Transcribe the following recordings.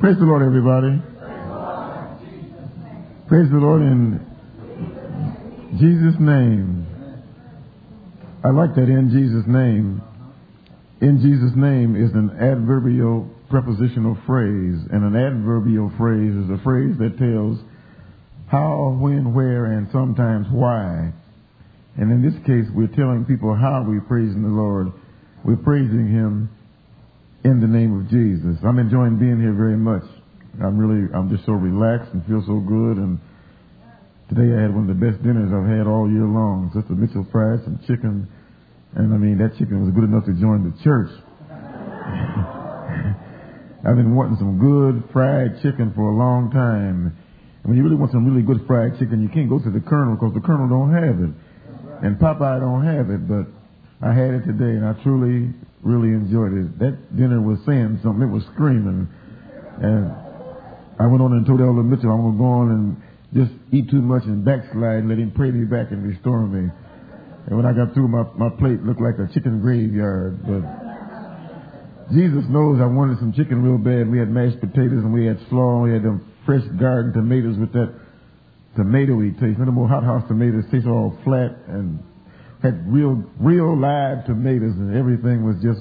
Praise the Lord, everybody. Praise the Lord in Jesus' name. I like that in Jesus' name. In Jesus' name is an adverbial prepositional phrase, and an adverbial phrase is a phrase that tells how, when, where, and sometimes why. And in this case, we're telling people how we're praising the Lord. We're praising Him in the name of Jesus. I'm enjoying being here very much. I'm really, I'm just so relaxed and feel so good. And today I had one of the best dinners I've had all year long. Sister Mitchell fried some chicken. And I mean, that chicken was good enough to join the church. I've been wanting some good fried chicken for a long time. And when you really want some really good fried chicken, you can't go to the Colonel because the Colonel don't have it. And Popeye don't have it, but I had it today and I truly, really enjoyed it. That dinner was saying something. It was screaming. And I went on and told Elder Mitchell I'm going to go on and just eat too much and backslide and let him pray me back and restore me. And when I got through, my, my plate looked like a chicken graveyard. But Jesus knows I wanted some chicken real bad. We had mashed potatoes and we had slaw. We had them fresh garden tomatoes with that tomatoey taste. Of more hot house tomatoes taste all flat and had real, real live tomatoes and everything was just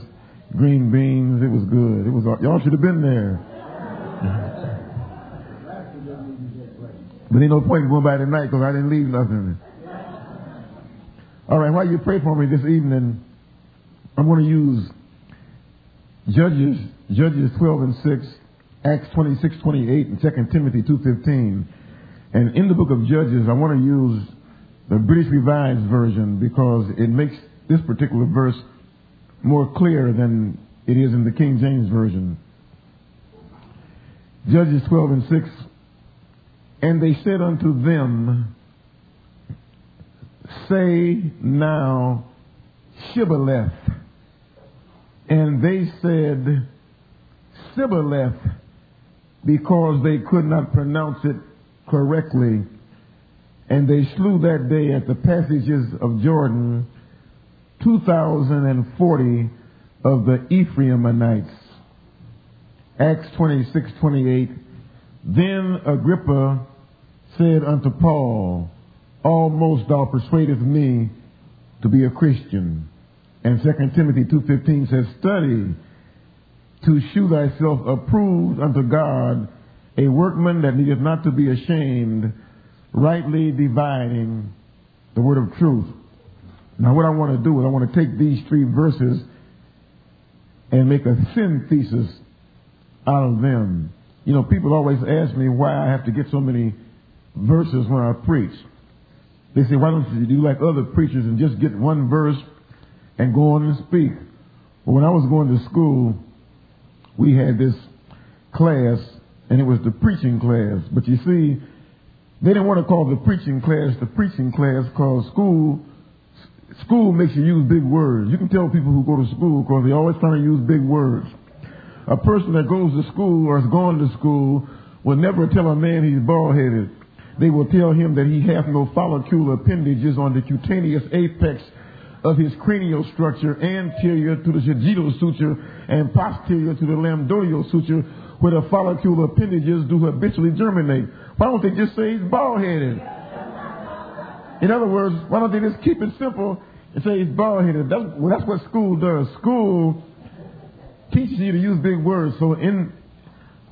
green beans. It was good. It was, y'all should have been there. but ain't no point in going by tonight because I didn't leave nothing. All right, while you pray for me this evening, I'm going to use Judges, Judges 12 and 6, Acts 26, 28, and 2 Timothy 2.15. And in the book of Judges, I want to use the British Revised Version because it makes this particular verse more clear than it is in the King James Version. Judges 12 and 6. And they said unto them, Say now Shibboleth. And they said Sibboleth because they could not pronounce it correctly. And they slew that day at the passages of Jordan 2,040 of the Ephraimites. Acts 26, 28. Then Agrippa said unto Paul, Almost thou persuadest me to be a Christian. And 2 Timothy 2.15 says, Study to shew thyself approved unto God, a workman that needeth not to be ashamed, rightly dividing the word of truth. Now, what I want to do is I want to take these three verses and make a synthesis out of them. You know, people always ask me why I have to get so many verses when I preach. They say, why don't you do like other preachers and just get one verse and go on and speak? Well, when I was going to school, we had this class, and it was the preaching class. But you see, they didn't want to call the preaching class the preaching class because school school makes you use big words. You can tell people who go to school because they're always trying to use big words. A person that goes to school or has gone to school will never tell a man he's bald headed. They will tell him that he has no follicular appendages on the cutaneous apex of his cranial structure anterior to the sagittal suture and posterior to the lambdoidal suture where the follicular appendages do habitually germinate. Why don't they just say he's bald headed? In other words, why don't they just keep it simple and say he's bald headed? That's, well, that's what school does. School teaches you to use big words. So in,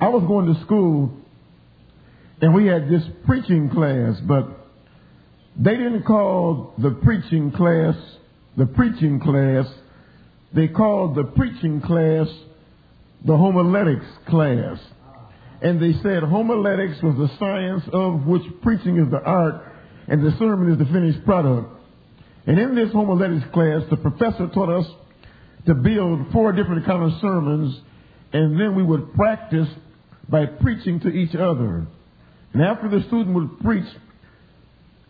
I was going to school and we had this preaching class, but they didn't call the preaching class the preaching class. They called the preaching class the homiletics class. And they said homiletics was the science of which preaching is the art and the sermon is the finished product. And in this homiletics class, the professor taught us to build four different kind of sermons, and then we would practice by preaching to each other. And after the student would preach,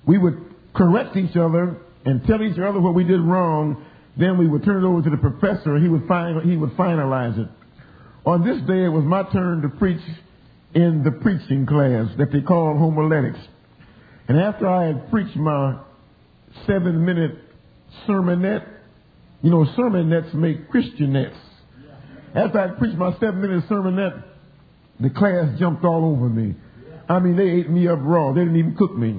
we would correct each other and tell each other what we did wrong. Then we would turn it over to the professor, and he would he would finalize it. On this day, it was my turn to preach in the preaching class that they called homiletics. And after I had preached my seven minute sermonette, you know, sermonettes make Christianettes. After I preached my seven minute sermonette, the class jumped all over me. I mean, they ate me up raw. They didn't even cook me.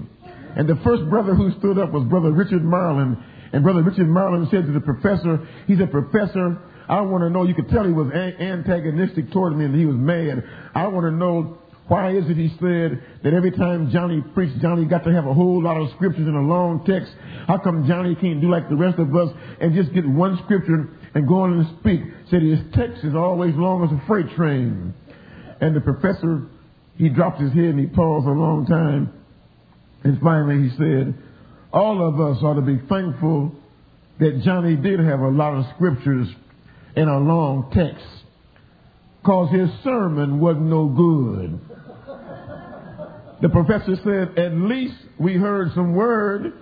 And the first brother who stood up was Brother Richard Marlin. And Brother Richard Marlin said to the professor, he said, Professor, I want to know, you could tell he was antagonistic toward me and he was mad. I want to know why is it he said that every time Johnny preached, Johnny got to have a whole lot of scriptures in a long text? How come Johnny can't do like the rest of us and just get one scripture and go on and speak? Said his text is always long as a freight train. And the professor, he dropped his head and he paused a long time. And finally he said, all of us ought to be thankful that Johnny did have a lot of scriptures in a long text. Cause his sermon wasn't no good. The professor said, at least we heard some word.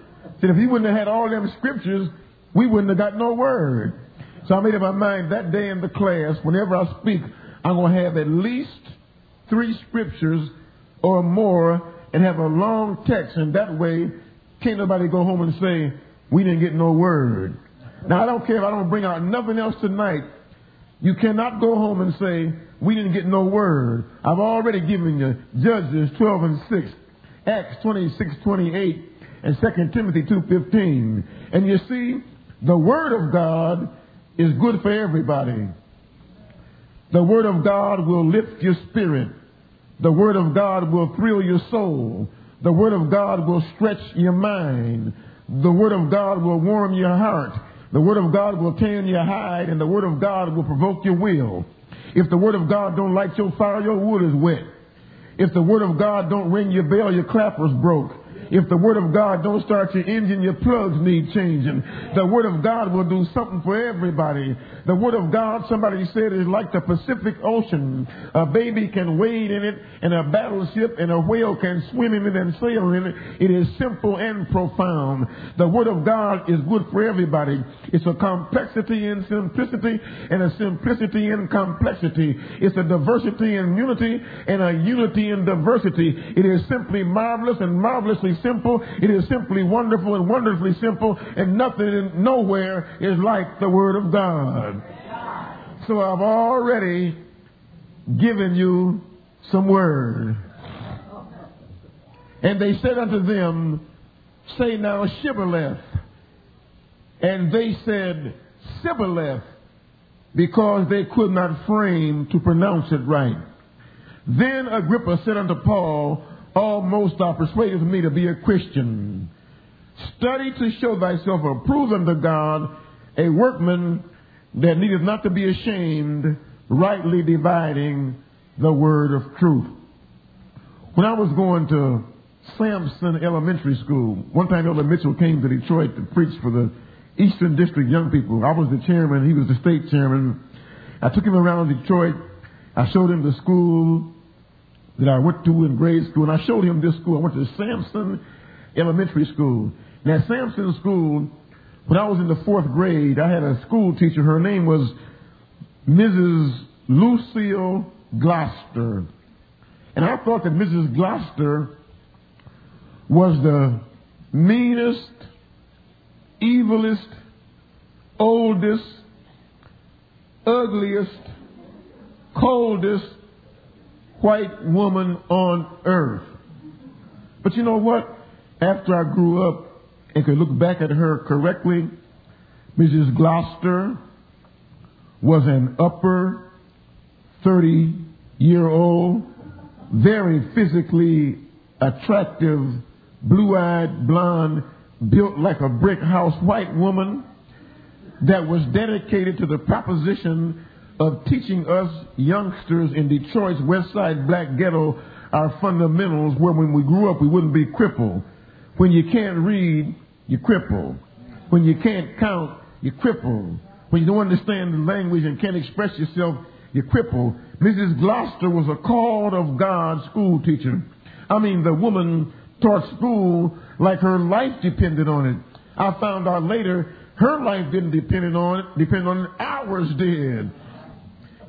Said if he wouldn't have had all them scriptures, we wouldn't have got no word. So I made up my mind that day in the class, whenever I speak, I'm going to have at least three scriptures or more and have a long text. And that way, can't nobody go home and say, we didn't get no word. Now, I don't care if I don't bring out nothing else tonight. You cannot go home and say, we didn't get no word. I've already given you Judges 12 and 6, Acts 26, 28, and 2 Timothy 2.15. And you see, the Word of God is good for everybody. The Word of God will lift your spirit. The Word of God will thrill your soul. The Word of God will stretch your mind. The Word of God will warm your heart. The Word of God will tan your hide, and the Word of God will provoke your will. If the Word of God don't light your fire, your wood is wet. If the Word of God don't ring your bell, your clapper's broke. If the Word of God don't start your engine, your plugs need changing. The Word of God will do something for everybody. The Word of God, somebody said, is like the Pacific Ocean. A baby can wade in it, and a battleship and a whale can swim in it and sail in it. It is simple and profound. The Word of God is good for everybody. It's a complexity in simplicity and a simplicity in complexity. It's a diversity in unity and a unity in diversity. It is simply marvelous and marvelously simple. It is simply wonderful and wonderfully simple, and nothing nowhere is like the Word of God. So I've already given you some word. And they said unto them, Say now Shibboleth. And they said Sibboleth because they could not frame to pronounce it right. Then Agrippa said unto Paul, Almost thou persuadest me to be a Christian. Study to show thyself approved unto God, a workman that needeth not to be ashamed, rightly dividing the word of truth. When I was going to Sampson Elementary School, one time Elder Mitchell came to Detroit to preach for the Eastern District young people. I was the chairman, he was the state chairman. I took him around Detroit. I showed him the school that I went to in grade school, and I showed him this school. I went to Sampson Elementary School. Now, Sampson School when I was in the fourth grade, I had a school teacher. Her name was Mrs. Lucille Gloucester. And I thought that Mrs. Gloucester was the meanest, evilest, oldest, ugliest, coldest white woman on earth. But you know what? After I grew up, and could look back at her correctly, Mrs. Gloucester was an upper 30 year old, very physically attractive, blue eyed, blonde, built like a brick house white woman that was dedicated to the proposition of teaching us youngsters in Detroit's West Side black ghetto our fundamentals where when we grew up we wouldn't be crippled. When you can't read, you're crippled. When you can't count, you're crippled. When you don't understand the language and can't express yourself, you're crippled. Mrs. Gloucester was a called of God school teacher. I mean, the woman taught school like her life depended on it. I found out later her life didn't depend on it, depend on it, ours did.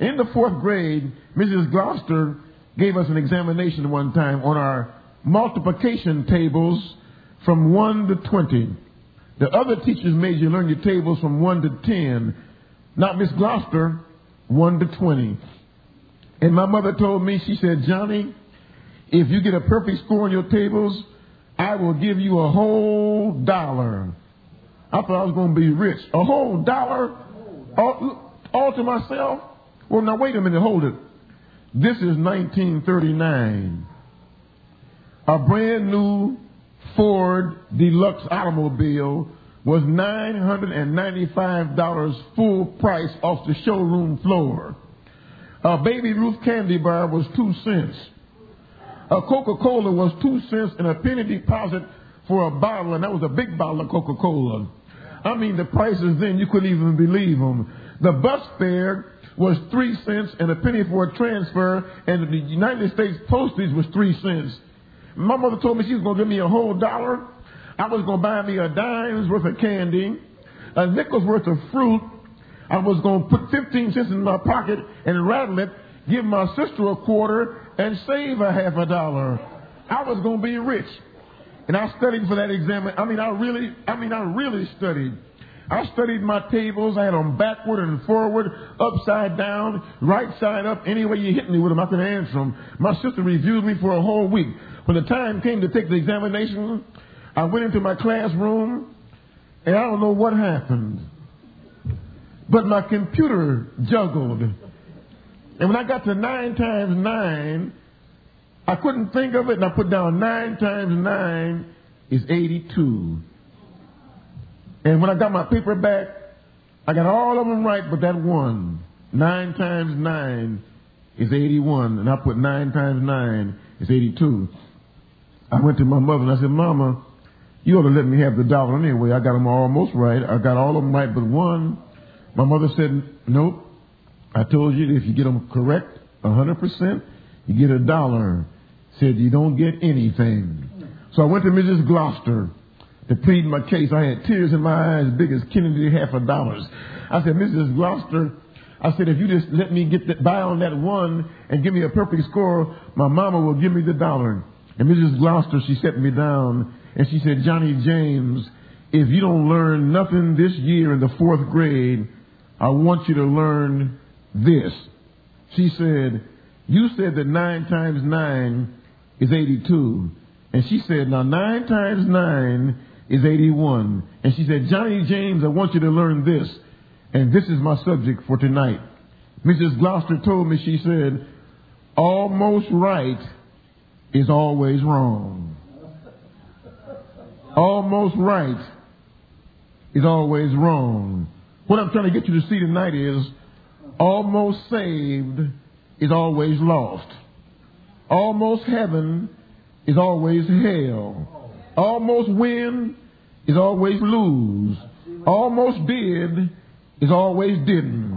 In the fourth grade, Mrs. Gloucester gave us an examination one time on our multiplication tables from 1 to 20. The other teachers made you learn your tables from 1 to 10. Not Miss Gloucester, 1 to 20. And my mother told me, she said, Johnny, if you get a perfect score on your tables, I will give you a whole dollar. I thought I was going to be rich. A whole dollar? All, all to myself? Well, now wait a minute, hold it. This is 1939. A brand new Ford Deluxe automobile was $995 full price off the showroom floor. A Baby Ruth candy bar was two cents. A Coca-Cola was two cents and a penny deposit for a bottle, and that was a big bottle of Coca-Cola. I mean, the prices then, you couldn't even believe them. The bus fare was three cents and a penny for a transfer, and the United States postage was three cents. My mother told me she was going to give me a whole dollar. I was going to buy me a dime's worth of candy, a nickel's worth of fruit. I was going to put 15 cents in my pocket and rattle it, give my sister a quarter, and save a half a dollar. I was going to be rich. And I studied for that exam. I mean, I really, I mean, I really studied. I studied my tables. I had them backward and forward, upside down, right side up. Any way you hit me with them, I could answer them. My sister reviewed me for a whole week. When the time came to take the examination, I went into my classroom, and I don't know what happened. But my computer juggled. And when I got to nine times nine, I couldn't think of it, and I put down nine times nine is 82. And when I got my paper back, I got all of them right, but that one. Nine times nine is 81, and I put nine times nine is 82. I went to my mother and I said, Mama, you ought to let me have the dollar anyway. I got them almost right. I got all of them right but one. My mother said, Nope. I told you if you get them correct, 100%, you get a dollar. Said you don't get anything. So I went to Mrs. Gloucester to plead my case. I had tears in my eyes big as Kennedy half a dollars. I said, Mrs. Gloucester, I said, if you just let me get that, buy on that one and give me a perfect score, my mama will give me the dollar. And Mrs. Gloucester, she set me down and she said, Johnny James, if you don't learn nothing this year in the fourth grade, I want you to learn this. She said, you said that nine times nine is 82. And she said, now nine times nine is 81. And she said, Johnny James, I want you to learn this. And this is my subject for tonight. Mrs. Gloucester told me, she said, almost right is always wrong. Almost right is always wrong. What I'm trying to get you to see tonight is almost saved is always lost. Almost heaven is always hell. Almost win is always lose. Almost did is always didn't.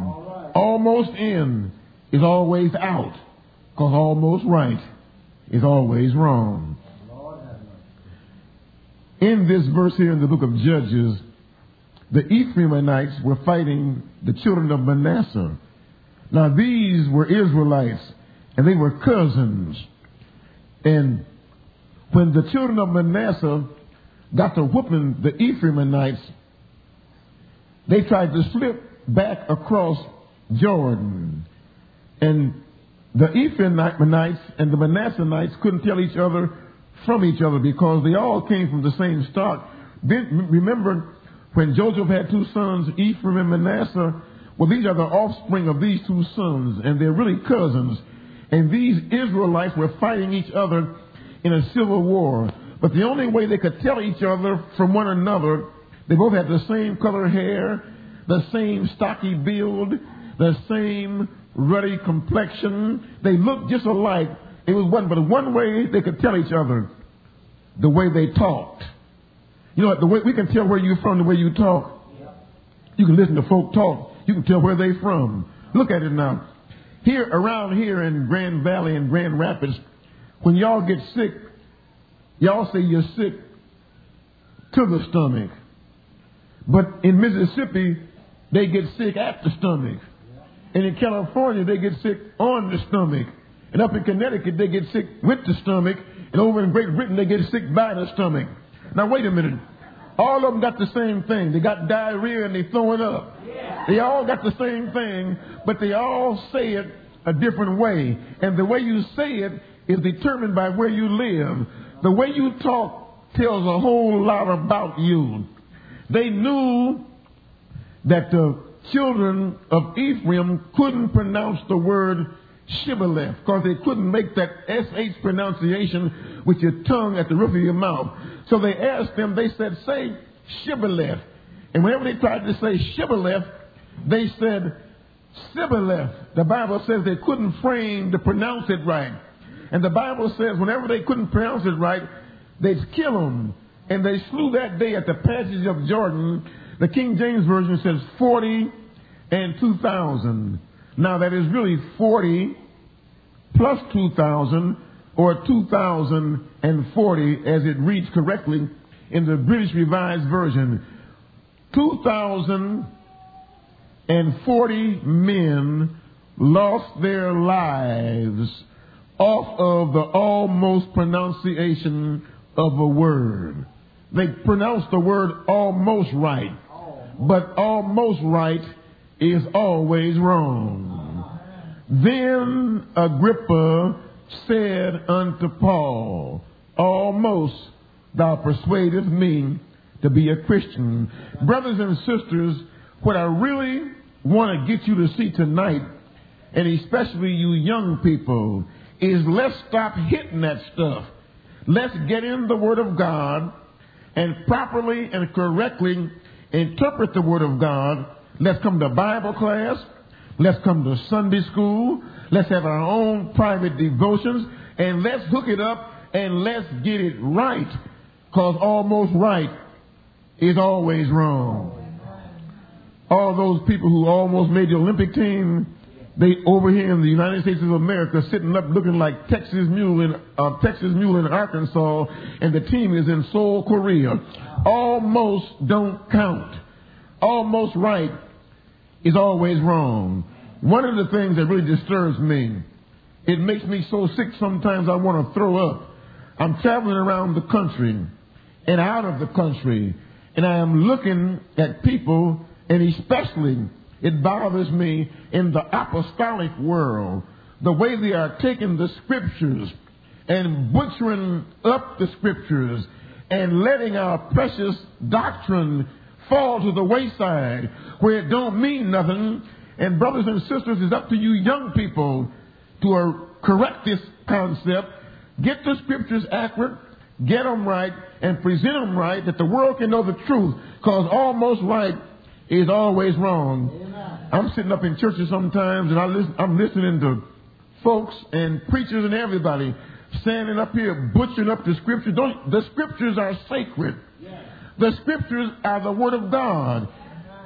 Almost in is always out. Because almost right is always wrong. In this verse here in the book of Judges, the Ephraimites were fighting the children of Manasseh. Now these were Israelites and they were cousins. And when the children of Manasseh got to whooping the Ephraimites, they tried to slip back across Jordan. And the Ephraimites and the Manassanites couldn't tell each other from each other because they all came from the same stock. Remember when Joseph had two sons, Ephraim and Manasseh? Well, these are the offspring of these two sons, and they're really cousins. And these Israelites were fighting each other in a civil war. But the only way they could tell each other from one another, they both had the same color hair, the same stocky build, the same ruddy complexion. They looked just alike. It was one, but one way they could tell each other, the way they talked. You know, the way we can tell where you're from the way you talk. You can listen to folk talk. You can tell where they are from. Look at it now. Here, around here in Grand Valley and Grand Rapids, when y'all get sick, y'all say you're sick to the stomach. But in Mississippi, they get sick at the stomach. And in California, they get sick on the stomach. And up in Connecticut, they get sick with the stomach. And over in Great Britain, they get sick by the stomach. Now, wait a minute. All of them got the same thing. They got diarrhea and they throw it up. They all got the same thing, but they all say it a different way. And the way you say it is determined by where you live. The way you talk tells a whole lot about you. They knew that the children of Ephraim couldn't pronounce the word shibboleth because they couldn't make that sh pronunciation with your tongue at the roof of your mouth. So they asked them, they said, say shibboleth. And whenever they tried to say shibboleth, they said sibboleth. The Bible says they couldn't frame to pronounce it right. And the Bible says whenever they couldn't pronounce it right, they'd kill them. And they slew that day at the passage of Jordan. The King James Version says 40 and 2,000. Now that is really 40 plus 2,000 or 2,040 as it reads correctly in the British Revised Version. 2,040 men lost their lives off of the almost pronunciation of a word. They pronounce the word almost right, but almost right is always wrong. Then Agrippa said unto Paul, Almost thou persuadest me to be a Christian. Brothers and sisters, what I really want to get you to see tonight, and especially you young people, is let's stop hitting that stuff. Let's get in the Word of God and properly and correctly interpret the Word of God. Let's come to Bible class. Let's come to Sunday school. Let's have our own private devotions and let's hook it up and let's get it right. Cause almost right is always wrong. All those people who almost made the Olympic team, they over here in the United States of America sitting up looking like Texas Mule in uh, Texas Mule in Arkansas, and the team is in Seoul, Korea. Almost don't count. Almost right is always wrong. One of the things that really disturbs me, it makes me so sick sometimes I want to throw up. I'm traveling around the country and out of the country, and I am looking at people, and especially it bothers me in the apostolic world, the way they are taking the scriptures and butchering up the scriptures and letting our precious doctrine fall to the wayside where it don't mean nothing. And brothers and sisters, it's up to you young people to uh, correct this concept, get the scriptures accurate, get them right, and present them right that the world can know the truth. Because almost right is always wrong. Amen. I'm sitting up in churches sometimes and I listen, I'm listening to folks and preachers and everybody standing up here butchering up the scriptures. Don't, the scriptures are sacred. The scriptures are the word of God.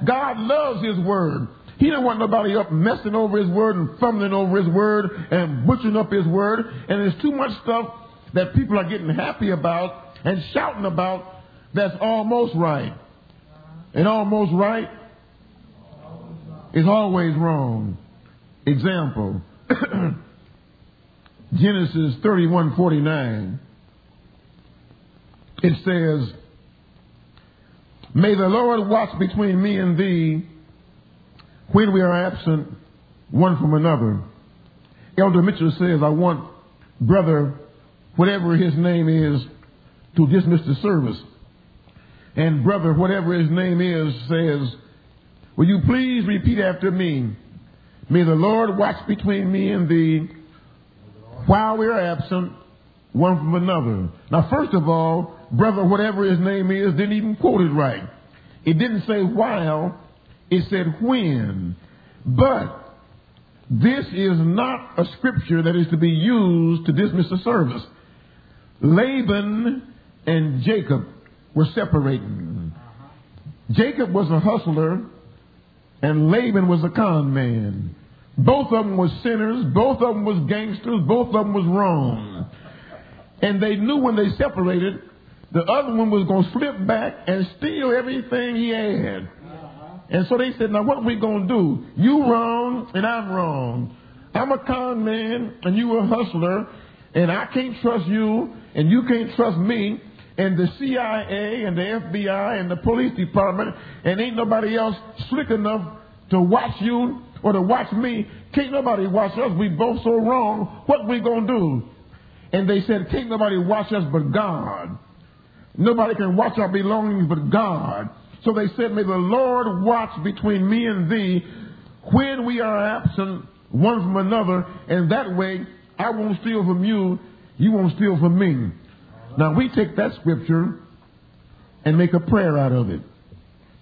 God loves his word. He don't want nobody up messing over his word and fumbling over his word and butchering up his word. And there's too much stuff that people are getting happy about and shouting about that's almost right. And almost right is always wrong. Example. Genesis 31:49. It says, May the Lord watch between me and thee when we are absent one from another. Elder Mitchell says, I want brother, whatever his name is, to dismiss the service. And brother, whatever his name is, says, Will you please repeat after me? May the Lord watch between me and thee while we are absent one from another. Now, first of all, brother, whatever his name is, didn't even quote it right. It didn't say while, it said when. But this is not a scripture that is to be used to dismiss the service. Laban and Jacob were separating. Jacob was a hustler and Laban was a con man. Both of them were sinners. Both of them was gangsters. Both of them was wrong. And they knew when they separated, the other one was going to slip back and steal everything he had. And so they said, now what are we going to do? You wrong and I'm wrong. I'm a con man and you a hustler and I can't trust you and you can't trust me and the CIA and the FBI and the police department and ain't nobody else slick enough to watch you or to watch me. Can't nobody watch us. We both so wrong. What we gonna do? And they said, can't nobody watch us but God. Nobody can watch our belongings but God. So they said, may the Lord watch between me and thee when we are absent one from another, and that way I won't steal from you, you won't steal from me. Now we take that scripture and make a prayer out of it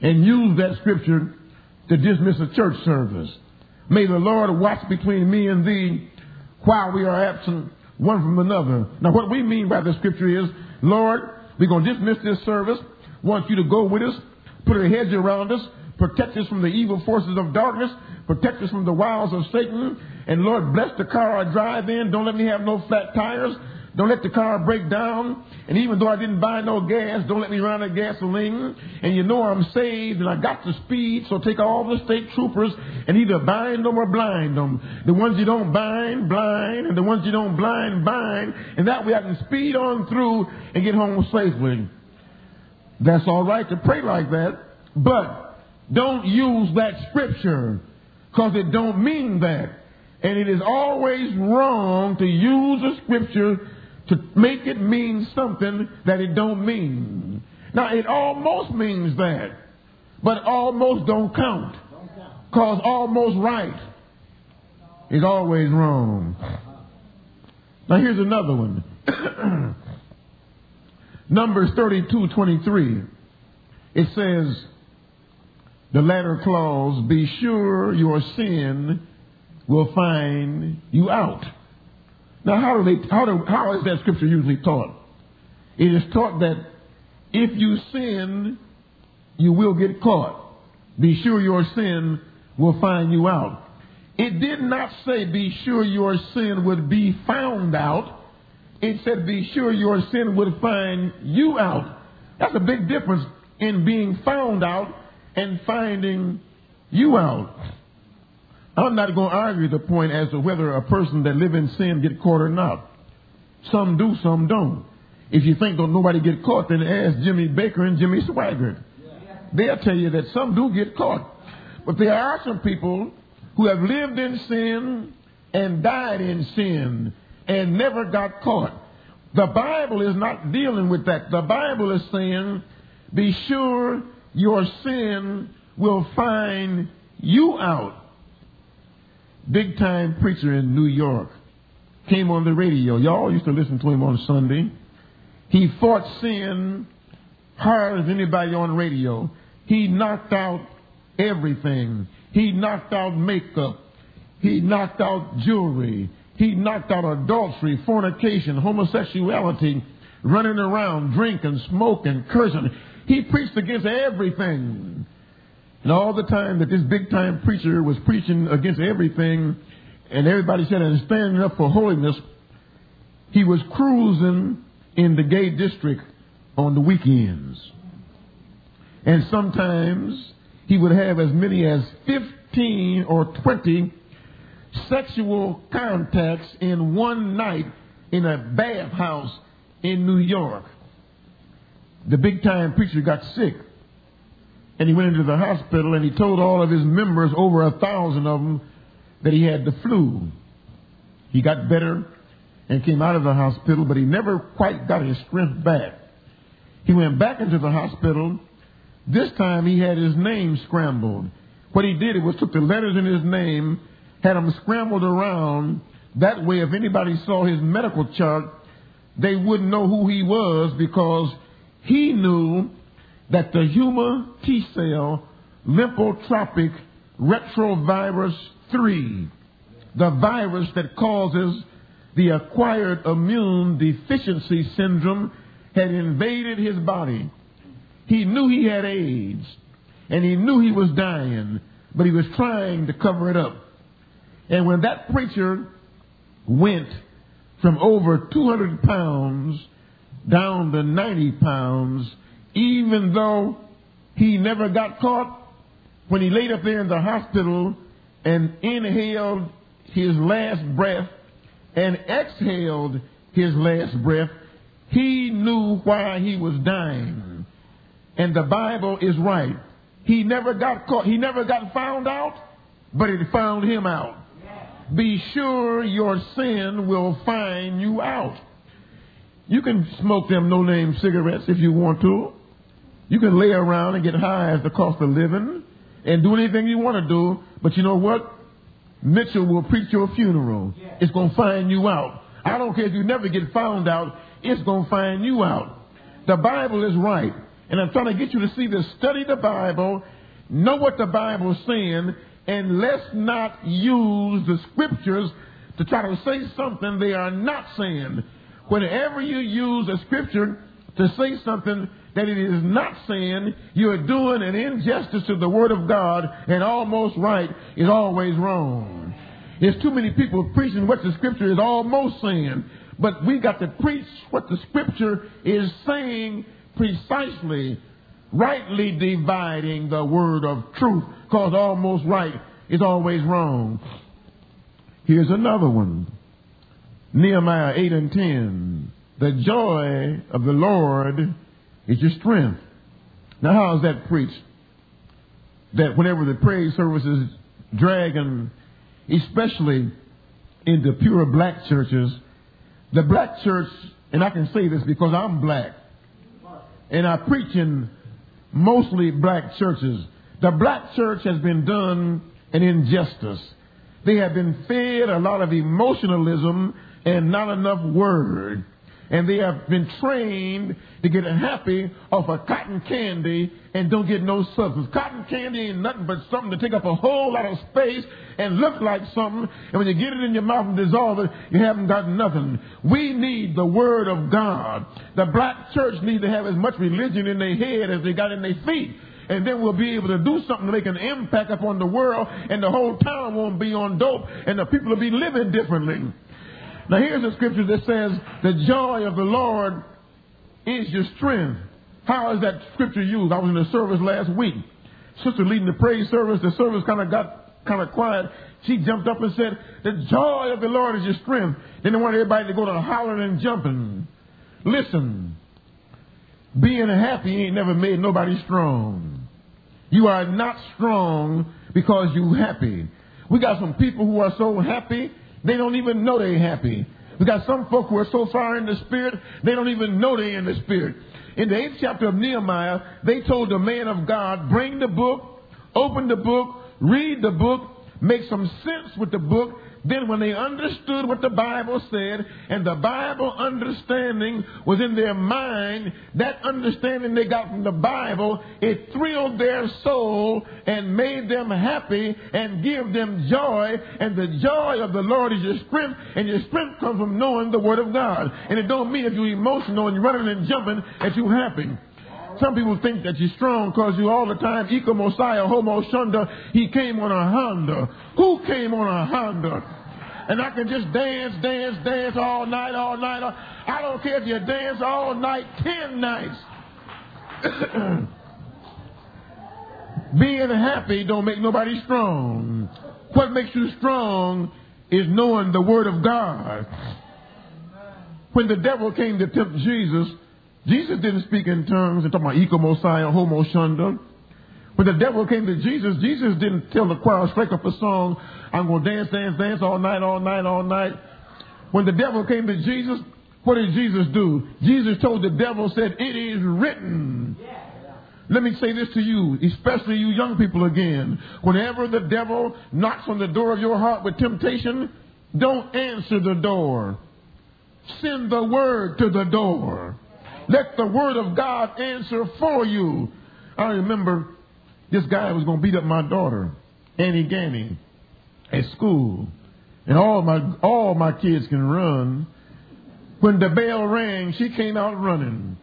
and use that scripture to dismiss a church service. May the Lord watch between me and thee while we are absent one from another. Now what we mean by the scripture is, Lord, we're going to dismiss this service. Want you to go with us, put a hedge around us, protect us from the evil forces of darkness, protect us from the wiles of Satan, and Lord, bless the car I drive in. Don't let me have no flat tires. Don't let the car break down. And even though I didn't buy no gas, don't let me run out of gasoline. And you know I'm saved and I got the speed, so take all the state troopers and either bind them or blind them. The ones you don't bind, blind, and the ones you don't blind, bind. And that way I can speed on through and get home safely. That's all right to pray like that, but don't use that scripture because it don't mean that. And it is always wrong to use a scripture to make it mean something that it don't mean. Now it almost means that, but almost don't count. Cause almost right is always wrong. Now here's another one. Numbers 32, 23. It says, the latter clause, be sure your sin will find you out. Now, how, do they, how, do, how is that scripture usually taught? It is taught that if you sin, you will get caught. Be sure your sin will find you out. It did not say be sure your sin would be found out. It said be sure your sin would find you out. That's a big difference in being found out and finding you out. I'm not going to argue the point as to whether a person that live in sin get caught or not. Some do, some don't. If you think don't nobody get caught, then ask Jimmy Bakker and Jimmy Swaggart. They'll tell you that some do get caught. But there are some people who have lived in sin and died in sin and never got caught. The Bible is not dealing with that. The Bible is saying, be sure your sin will find you out big time preacher in New York, came on the radio. Y'all used to listen to him on Sunday. He fought sin hard as anybody on radio. He knocked out everything. He knocked out makeup. He knocked out jewelry. He knocked out adultery, fornication, homosexuality, running around, drinking, smoking, cursing. He preached against everything. And all the time that this big time preacher was preaching against everything, and everybody said, and standing up for holiness, he was cruising in the gay district on the weekends. And sometimes he would have as many as 15 or 20 sexual contacts in one night in a bathhouse in New York. The big time preacher got sick and he went into the hospital and he told all of his members, over a thousand of them, that he had the flu. He got better and came out of the hospital, but he never quite got his strength back. He went back into the hospital. This time he had his name scrambled. What he did was took the letters in his name, had them scrambled around. That way, if anybody saw his medical chart, they wouldn't know who he was because he knew that the human T cell lymphotropic retrovirus 3, the virus that causes the acquired immune deficiency syndrome, had invaded his body. He knew he had AIDS and he knew he was dying, but he was trying to cover it up. And when that preacher went from over 200 pounds down to 90 pounds, even though he never got caught, when he laid up there in the hospital and inhaled his last breath and exhaled his last breath, he knew why he was dying. And the Bible is right. He never got caught. He never got found out. but it found him out. Be sure your sin will find you out. You can smoke them no name cigarettes if you want to. You can lay around and get high as the cost of living and do anything you want to do, but you know what? Mitchell will preach your funeral. It's going to find you out. I don't care if you never get found out, it's going to find you out. The Bible is right. And I'm trying to get you to see this. Study the Bible, know what the Bible is saying, and let's not use the scriptures to try to say something they are not saying. Whenever you use a scripture to say something that it is not saying, you're doing an injustice to the Word of God, and almost right is always wrong. There's too many people preaching what the Scripture is almost saying, but we got to preach what the Scripture is saying precisely, rightly dividing the Word of truth, because almost right is always wrong. Here's another one. Nehemiah 8 and 10. The joy of the Lord is your strength. Now, how is that preached? That whenever the praise services drag, and especially in the pure black churches, the black church, and I can say this because I'm black, and I preach in mostly black churches. The black church has been done an injustice. They have been fed a lot of emotionalism and not enough word and they have been trained to get happy off of cotton candy and don't get no substance. Cotton candy ain't nothing but something to take up a whole lot of space and look like something, and when you get it in your mouth and dissolve it, you haven't got nothing. We need the Word of God. The black church needs to have as much religion in their head as they got in their feet and then we'll be able to do something to make an impact upon the world, and the whole town won't be on dope, and the people will be living differently. Now here's a scripture that says, the joy of the Lord is your strength. How is that scripture used? I was in the service last week. Sister leading the praise service, the service kind of got kind of quiet. She jumped up and said, the joy of the Lord is your strength. Then they wanted everybody to go to hollering and jumping. Listen, being happy ain't never made nobody strong. You are not strong because you happy. We got some people who are so happy they don't even know they're happy. We got some folk who are so far in the spirit, they don't even know they're in the spirit. In the eighth chapter of Nehemiah, they told the man of God, bring the book, open the book, read the book, make some sense with the book, then, when they understood what the Bible said, and the Bible understanding was in their mind, that understanding they got from the Bible, it thrilled their soul and made them happy and give them joy. And the joy of the Lord is your strength, and your strength comes from knowing the Word of God. And it don't mean if you're emotional and you're running and jumping that you're happy. Some people think that you're strong because you all the time, Ika Mosiah, Homo Shunda, he came on a Honda. Who came on a Honda? And I can just dance, dance, dance all night, all night. I don't care if you dance all night, ten nights. Being happy don't make nobody strong. What makes you strong is knowing the Word of God. When the devil came to tempt Jesus, Jesus didn't speak in tongues and talk about Iko Mosiah, Homo Shunda. When the devil came to Jesus, Jesus didn't tell the choir, strike up a song, I'm going to dance, dance, dance all night, all night, all night. When the devil came to Jesus, what did Jesus do? Jesus told the devil, said, it is written. Let me say this to you, especially you young people again. Whenever the devil knocks on the door of your heart with temptation, don't answer the door. Send the word to the door. Let the word of God answer for you. I remember this guy was going to beat up my daughter, Annie Ganny, at school. And all my, all my kids can run. When the bell rang, she came out running.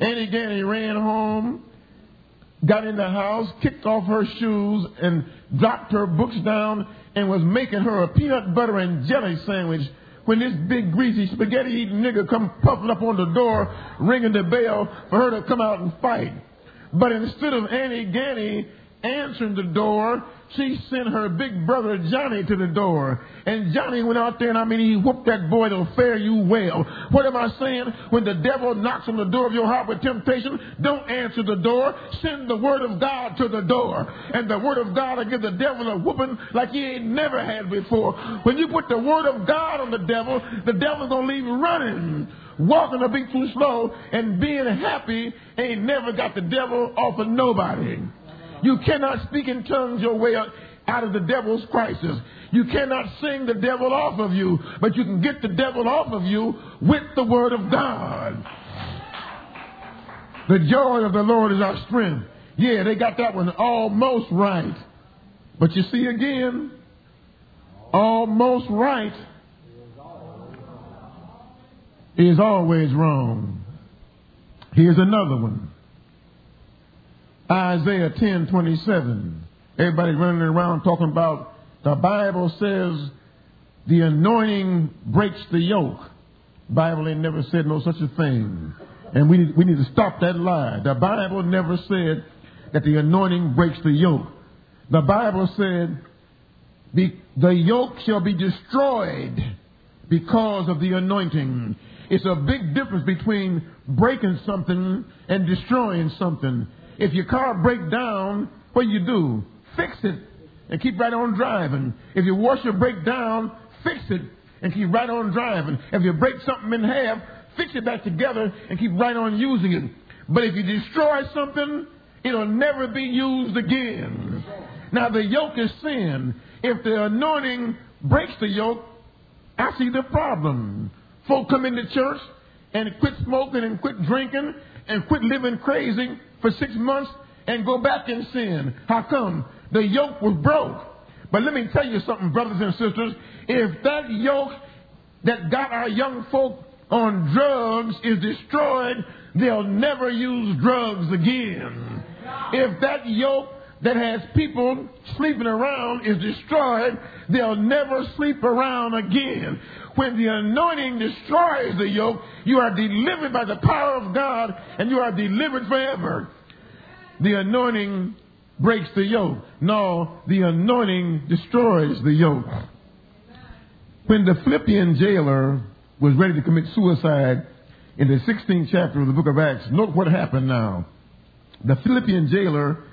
Annie Ganny ran home, got in the house, kicked off her shoes, and dropped her books down and was making her a peanut butter and jelly sandwich when this big greasy spaghetti eating nigga come puffing up on the door, ringing the bell for her to come out and fight. But instead of Annie Ganny answering the door, she sent her big brother Johnny to the door. And Johnny went out there and I mean he whooped that boy to fare you well. What am I saying? When the devil knocks on the door of your heart with temptation, don't answer the door. Send the word of God to the door. And the word of God will give the devil a whooping like he ain't never had before. When you put the word of God on the devil, the devil's gonna leave running. Walking a bit too slow and being happy ain't never got the devil off of nobody. You cannot speak in tongues your way out of the devil's crisis. You cannot sing the devil off of you, but you can get the devil off of you with the word of God. The joy of the Lord is our strength. Yeah, they got that one almost right. But you see again, almost right is always wrong. Here's another one. Isaiah 10 27. Everybody running around talking about the Bible says the anointing breaks the yoke. Bible ain't never said no such a thing. And we need, we need to stop that lie. The Bible never said that the anointing breaks the yoke. The Bible said the, the yoke shall be destroyed because of the anointing. It's a big difference between breaking something and destroying something. If your car breaks down, what do you do? Fix it and keep right on driving. If your washer break down, fix it and keep right on driving. If you break something in half, fix it back together and keep right on using it. But if you destroy something, it'll never be used again. Now the yoke is sin. If the anointing breaks the yoke, I see the problem. Folk come into church and quit smoking and quit drinking and quit living crazy for six months and go back in sin. How come? The yoke was broke. But let me tell you something, brothers and sisters. If that yoke that got our young folk on drugs is destroyed, they'll never use drugs again. If that yoke that has people sleeping around is destroyed, they'll never sleep around again. When the anointing destroys the yoke, you are delivered by the power of God and you are delivered forever. The anointing breaks the yoke. No, the anointing destroys the yoke. When the Philippian jailer was ready to commit suicide in the 16th chapter of the book of Acts, note what happened now. The Philippian jailer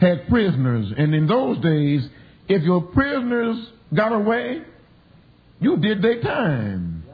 had prisoners. And in those days, if your prisoners got away, you did their time.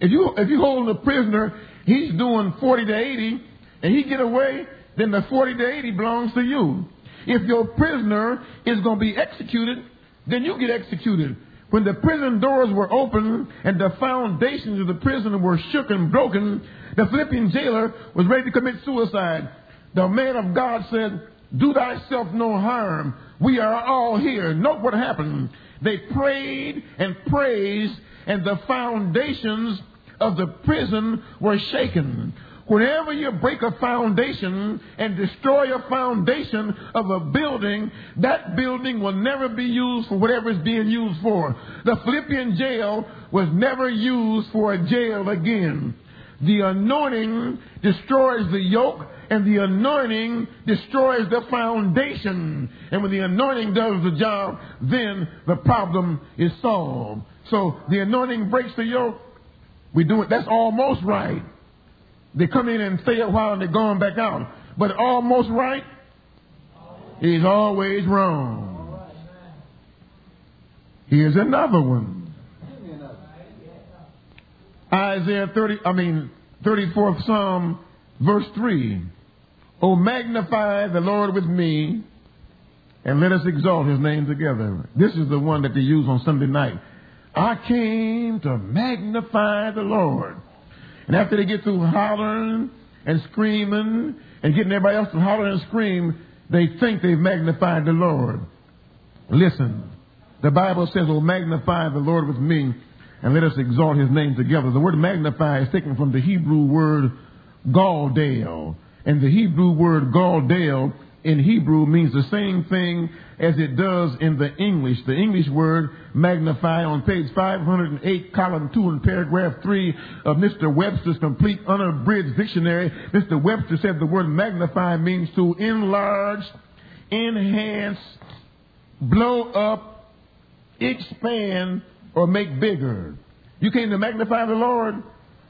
If you if you hold a prisoner, he's doing 40 to 80, and he get away, then the 40 to 80 belongs to you. If your prisoner is going to be executed, then you get executed. When the prison doors were opened and the foundations of the prison were shook and broken, the Philippian jailer was ready to commit suicide. The man of God said, do thyself no harm. We are all here. Note what happened. They prayed and praised, and the foundations of the prison were shaken. Whenever you break a foundation and destroy a foundation of a building, that building will never be used for whatever it's being used for. The Philippian jail was never used for a jail again. The anointing destroys the yoke and the anointing destroys the foundation. And when the anointing does the job, then the problem is solved. So the anointing breaks the yoke. We do it. That's almost right. They come in and stay a while and they're going back out. But almost right is always wrong. Here's another one. Isaiah 30, I mean, 34th Psalm, verse 3. Oh, magnify the Lord with me, and let us exalt his name together. This is the one that they use on Sunday night. I came to magnify the Lord. And after they get through hollering and screaming and getting everybody else to holler and scream, they think they've magnified the Lord. Listen, the Bible says, Oh, magnify the Lord with me, and let us exalt his name together. The word magnify is taken from the Hebrew word galdale and the Hebrew word Galdale in Hebrew means the same thing as it does in the English. The English word magnify on page 508, column 2 and paragraph 3 of Mr. Webster's complete unabridged dictionary. Mr. Webster said the word magnify means to enlarge, enhance, blow up, expand, or make bigger. You came to magnify the Lord.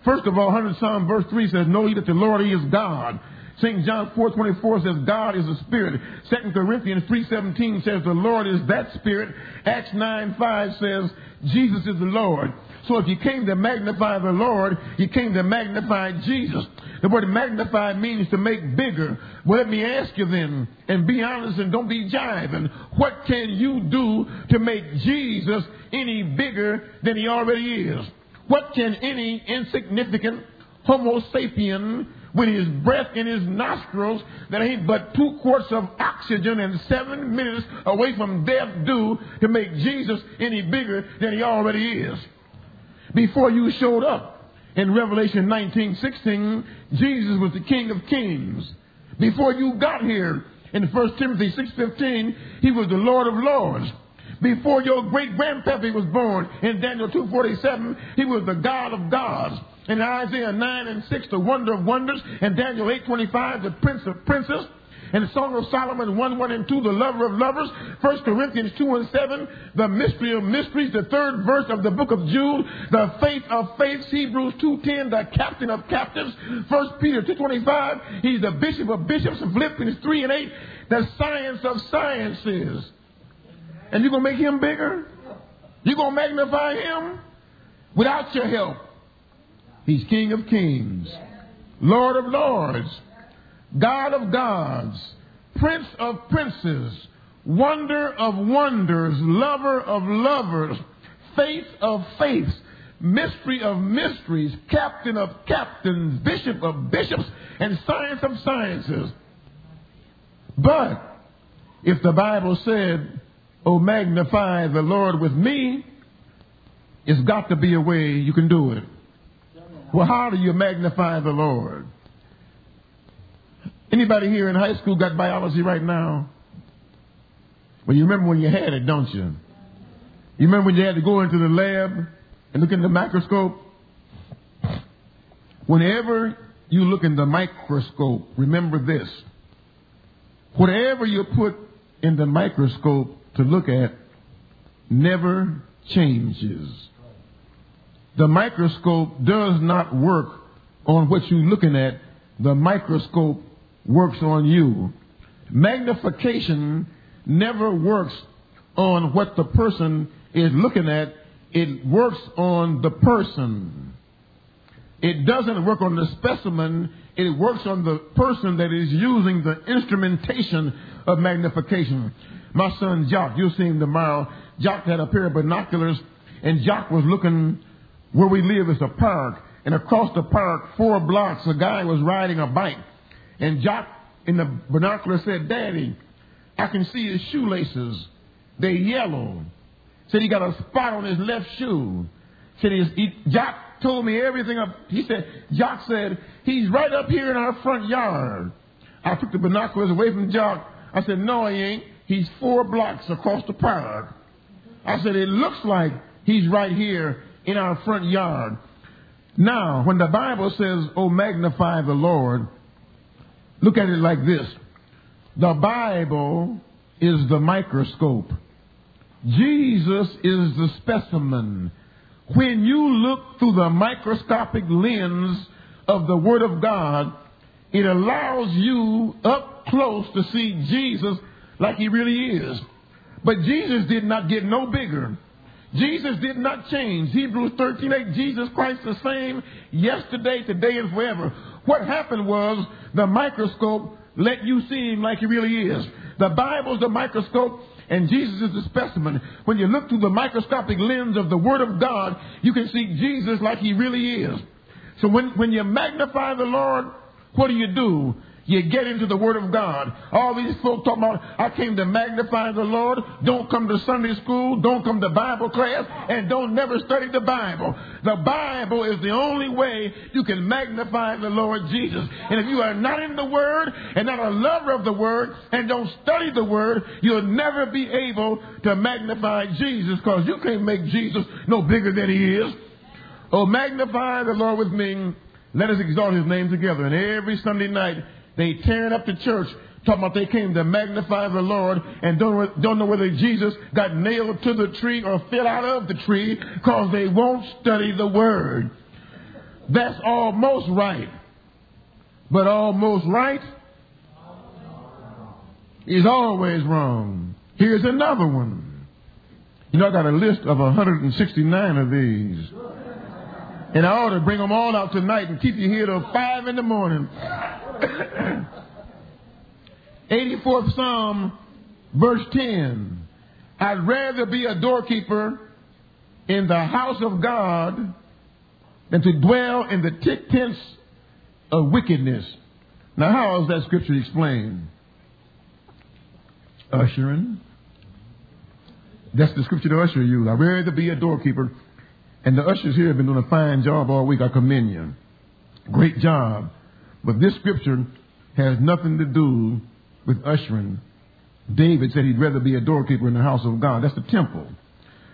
First of all, 100 Psalm verse 3 says, Know ye that the Lord He is God. St. John 4.24 says, God is a spirit. 2 Corinthians 3.17 says, the Lord is that spirit. Acts 9.5 says, Jesus is the Lord. So if you came to magnify the Lord, you came to magnify Jesus. The word magnify means to make bigger. Well, let me ask you then, and be honest and don't be jiving. What can you do to make Jesus any bigger than he already is? What can any insignificant Homo sapien with his breath in his nostrils that ain't but two quarts of oxygen and seven minutes away from death do to make Jesus any bigger than he already is? Before you showed up in Revelation 19:16, Jesus was the King of Kings. Before you got here in 1 Timothy 6:15, he was the Lord of Lords. Before your great grandpappy was born in Daniel 2:47, he was the God of gods. In Isaiah 9 and 6, the wonder of wonders. And Daniel 8:25, the prince of princes. And the Song of Solomon 1, 1 and 2, the lover of lovers. 1 Corinthians 2 and 7, the mystery of mysteries. The third verse of the book of Jude, the faith of faiths. Hebrews 2.10, the captain of captives. 1 Peter 2.25, he's the bishop of bishops. Philippians 3 and 8, the science of sciences. And you're going to make him bigger? You're going to magnify him? Without your help. He's King of kings, Lord of lords, God of gods, Prince of princes, wonder of wonders, lover of lovers, faith of faiths, mystery of mysteries, captain of captains, bishop of bishops, and science of sciences. But if the Bible said, Oh, magnify the Lord with me, it's got to be a way you can do it. Well, how do you magnify the Lord? Anybody here in high school got biology right now? Well, you remember when you had it, don't you? You remember when you had to go into the lab and look in the microscope? Whenever you look in the microscope, remember this. Whatever you put in the microscope to look at never changes. The microscope does not work on what you're looking at. The microscope works on you. Magnification never works on what the person is looking at. It works on the person. It doesn't work on the specimen. It works on the person that is using the instrumentation of magnification. My son Jock, you'll see him tomorrow. Jock had a pair of binoculars, and Jock was looking where we live is a park, and across the park, four blocks, a guy was riding a bike, and Jock in the binocular said, "Daddy, I can see his shoelaces. They're yellow." Said he got a spot on his left shoe. Said he, he Jock told me everything up. He said, Jock said, he's right up here in our front yard. I took the binoculars away from Jock. I said, no, he ain't. He's four blocks across the park. I said, it looks like he's right here in our front yard. Now, when the Bible says, oh, magnify the Lord, look at it like this. The Bible is the microscope. Jesus is the specimen. When you look through the microscopic lens of the Word of God, it allows you up close to see Jesus like he really is. But Jesus did not get no bigger. Jesus did not change. Hebrews 13, 8, Jesus Christ the same yesterday, today, and forever. What happened was the microscope let you see him like he really is. The Bible's the microscope and Jesus is the specimen. When you look through the microscopic lens of the Word of God, you can see Jesus like he really is. So when, when you magnify the Lord, what do you do? You get into the Word of God. All these folks talking about, I came to magnify the Lord. Don't come to Sunday school. Don't come to Bible class. And don't never study the Bible. The Bible is the only way you can magnify the Lord Jesus. And if you are not in the Word and not a lover of the Word and don't study the Word, you'll never be able to magnify Jesus because you can't make Jesus no bigger than He is. Oh, magnify the Lord with me. Let us exalt His name together. And every Sunday night, they tearing up the church Talking about they came to magnify the Lord and don't, don't know whether Jesus got nailed to the tree or fell out of the tree because they won't study the Word. That's almost right. But almost right is always wrong. Here's another one. You know, I got a list of 169 of these. And I ought to bring them all out tonight and keep you here till 5 in the morning. 84th Psalm, verse 10. I'd rather be a doorkeeper in the house of God than to dwell in the tick tents of wickedness. Now, how is that scripture explained? Ushering. That's the scripture the usher you. I'd rather be a doorkeeper. And the ushers here have been doing a fine job all week. I commend you. Great job. But this scripture has nothing to do with ushering. David said he'd rather be a doorkeeper in the house of God. That's the temple.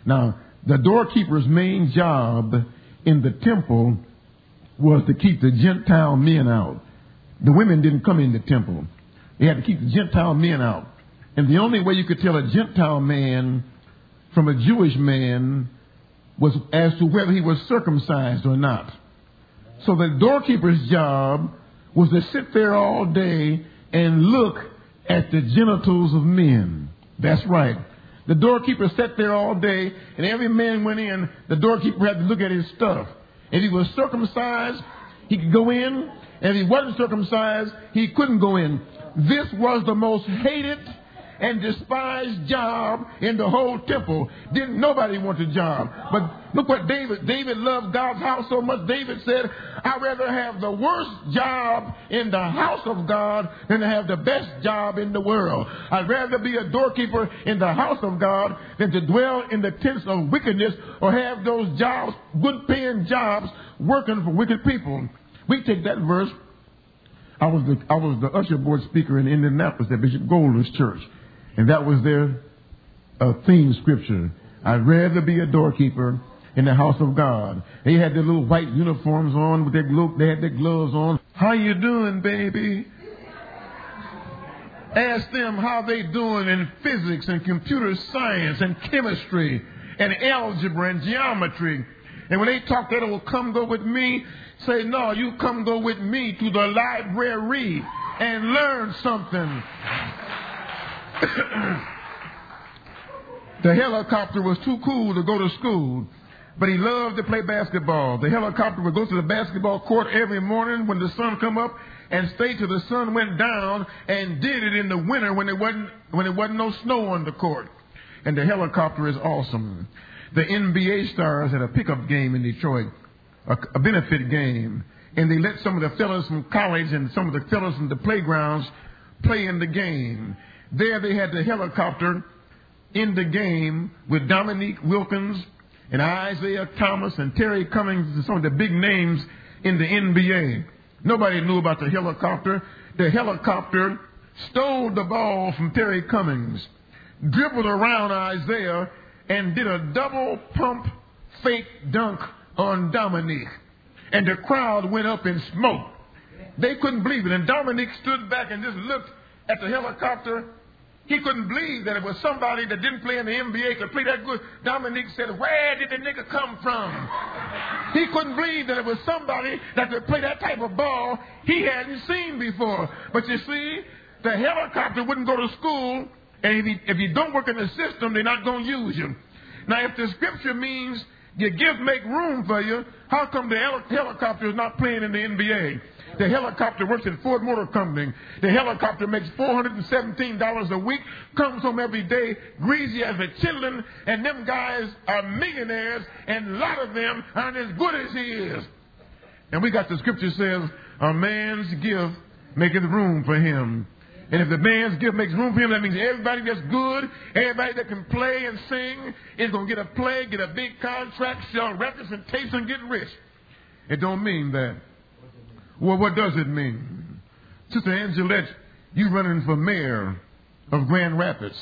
Now, the doorkeeper's main job in the temple was to keep the Gentile men out. The women didn't come in the temple. They had to keep the Gentile men out. And the only way you could tell a Gentile man from a Jewish man was as to whether he was circumcised or not. So the doorkeeper's job was to sit there all day and look at the genitals of men. That's right. The doorkeeper sat there all day, and every man went in. The doorkeeper had to look at his stuff. If he was circumcised, he could go in. If he wasn't circumcised, he couldn't go in. This was the most hated and despised job in the whole temple. Didn't nobody want the job. But look what David, David loved God's house so much. David said, I'd rather have the worst job in the house of God than to have the best job in the world. I'd rather be a doorkeeper in the house of God than to dwell in the tents of wickedness or have those jobs, good paying jobs, working for wicked people. We take that verse I was the I was the usher board speaker in Indianapolis at Bishop Golder's church. And that was their uh, theme scripture. I'd rather be a doorkeeper in the house of God. They had their little white uniforms on with their glo- they had their gloves on. How you doing, baby? Ask them how they doing in physics and computer science and chemistry and algebra and geometry. And when they talk, they will come go with me. Say, no, you come go with me to the library and learn something. the helicopter was too cool to go to school, but he loved to play basketball. The helicopter would go to the basketball court every morning when the sun come up and stay till the sun went down and did it in the winter when there wasn't when there wasn't no snow on the court. And the helicopter is awesome. The NBA stars had a pickup game in Detroit, a, a benefit game, and they let some of the fellows from college and some of the fellows from the playgrounds play in the game. There they had the helicopter in the game with Dominique Wilkins and Isiah Thomas and Terry Cummings and some of the big names in the NBA. Nobody knew about the helicopter. The helicopter stole the ball from Terry Cummings, dribbled around Isiah, and did a double pump fake dunk on Dominique. And the crowd went up in smoke. They couldn't believe it. And Dominique stood back and just looked at the helicopter he couldn't believe that it was somebody that didn't play in the NBA could play that good. Dominique said, Where did the nigga come from? He couldn't believe that it was somebody that could play that type of ball he hadn't seen before. But you see, the helicopter wouldn't go to school, and if you, if you don't work in the system, they're not going to use you. Now, if the scripture means your gift make room for you, how come the helicopter is not playing in the NBA? The helicopter works at Ford Motor Company. The helicopter makes $417 a week, comes home every day, greasy as a chitlin, and them guys are millionaires, and a lot of them aren't as good as he is. And we got the scripture says, a man's gift maketh room for him. And if the man's gift makes room for him, that means everybody that's good, everybody that can play and sing is going to get a play, get a big contract, sell records and tapes and get rich. It don't mean that. Well, what does it mean? Sister Angelette, you running for mayor of Grand Rapids.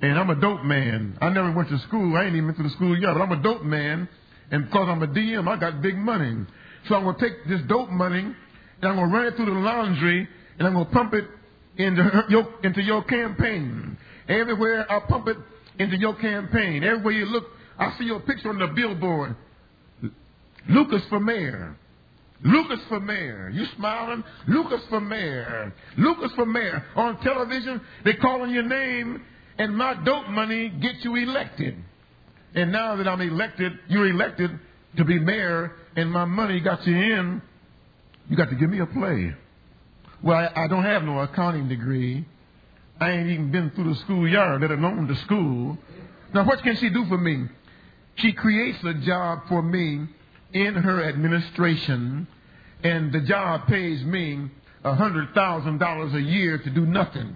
And I'm a dope man. I never went to school. I ain't even been to the school yet, but I'm a dope man. And because I'm a DM, I got big money. So I'm going to take this dope money and I'm going to run it through the laundry and I'm going to pump it into your, into your campaign. Everywhere I pump it into your campaign. Everywhere you look, I see your picture on the billboard. Lucas for mayor. Lucas for mayor. You smiling? Lucas for mayor. Lucas for mayor. On television, they calling your name, and my dope money gets you elected. And now that I'm elected, you're elected to be mayor, and my money got you in, you got to give me a play. Well, I, I don't have no accounting degree. I ain't even been through the schoolyard, let alone the school. Now, what can she do for me? She creates a job for me in her administration, and the job pays me a hundred thousand dollars a year to do nothing.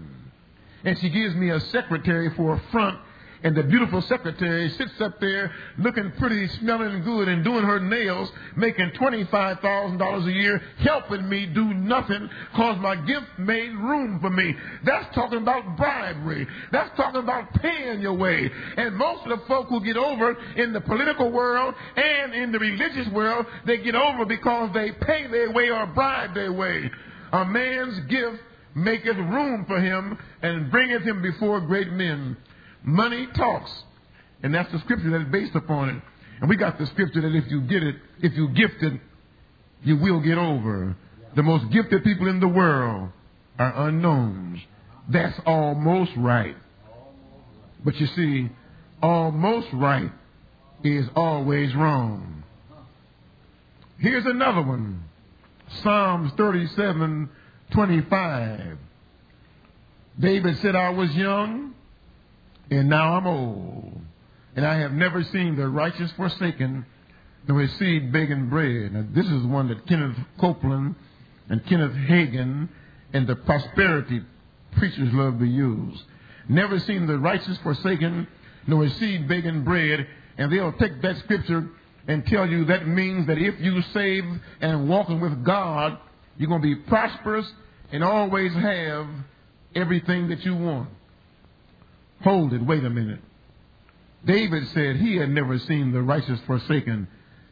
And she gives me a secretary for a front and the beautiful secretary sits up there looking pretty, smelling good, and doing her nails, making $25,000 a year, helping me do nothing because my gift made room for me. That's talking about bribery. That's talking about paying your way. And most of the folk who get over in the political world and in the religious world, they get over because they pay their way or bribe their way. A man's gift maketh room for him and bringeth him before great men. Money talks. And that's the scripture that is based upon it. And we got the scripture that if you get it, if you gift it, you will get over. The most gifted people in the world are unknowns. That's almost right. But you see, almost right is always wrong. Here's another one. Psalms 37, 25. David said, I was young and now I'm old, and I have never seen the righteous forsaken, nor his seed begging bread. Now, this is one that Kenneth Copeland and Kenneth Hagin and the prosperity preachers love to use. Never seen the righteous forsaken, nor his seed begging bread. And they'll take that scripture and tell you that means that if you save and walking with God, you're going to be prosperous and always have everything that you want. Hold it, wait a minute. David said he had never seen the righteous forsaken,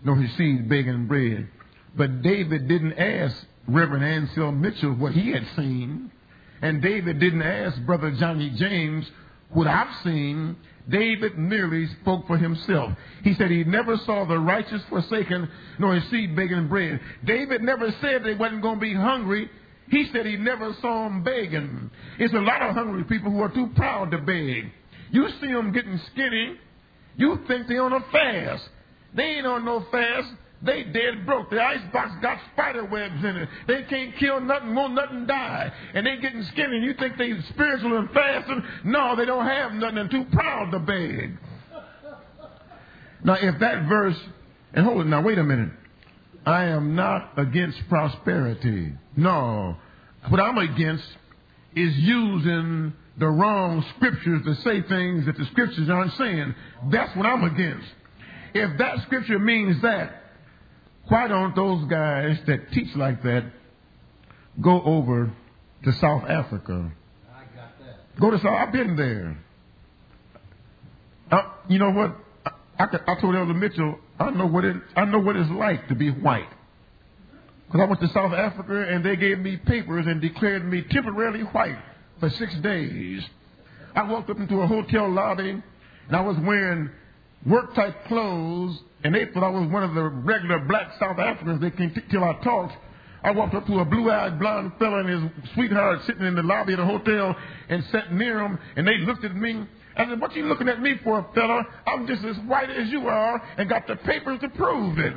nor his seed begging bread. But David didn't ask Reverend Anselm Mitchell what he had seen. And David didn't ask Brother Johnny James what I've seen. David merely spoke for himself. He said he never saw the righteous forsaken, nor his seed begging bread. David never said they wasn't going to be hungry. He said he never saw them begging. It's a lot of hungry people who are too proud to beg. You see them getting skinny, you think they on a fast. They ain't on no fast. They dead broke. The icebox got spider webs in it. They can't kill nothing, won't nothing die. And they getting skinny. And you think they spiritual and fasting? No, they don't have nothing and too proud to beg. Now, if that verse, and hold it now, wait a minute. I am not against prosperity. No. What I'm against is using the wrong scriptures to say things that the scriptures aren't saying. That's what I'm against. If that scripture means that, why don't those guys that teach like that go over to South Africa? I got that. Go to South. I've been there. Uh, you know what? I, I, told Elder Mitchell I know what it I know what it's like to be white. Because I went to South Africa and they gave me papers and declared me temporarily white for six days. I walked up into a hotel lobby and I was wearing work type clothes and they thought I was one of the regular black South Africans. They came t- till I talked. I walked up to a blue-eyed blonde fellow and his sweetheart sitting in the lobby of the hotel and sat near him and they looked at me I said, what you looking at me for, fella? I'm just as white as you are and got the papers to prove it.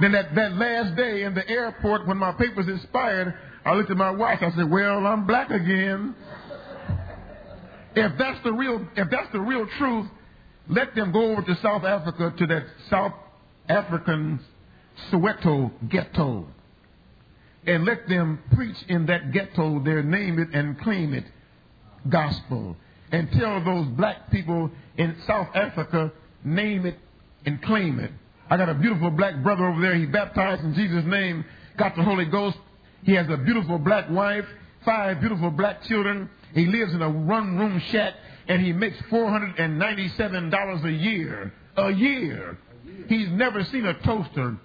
then that, that last day in the airport when my papers expired, I looked at my wife. I said, well, I'm black again. If that's the real, if that's the real truth, let them go over to South Africa to that South African Soweto ghetto and let them preach in that ghetto their name it and claim it gospel. And tell those black people in South Africa, name it and claim it. I got a beautiful black brother over there. He baptized in Jesus' name, got the Holy Ghost. He has a beautiful black wife, five beautiful black children. He lives in a one room shack and he makes $497 a year. A year. He's never seen a toaster.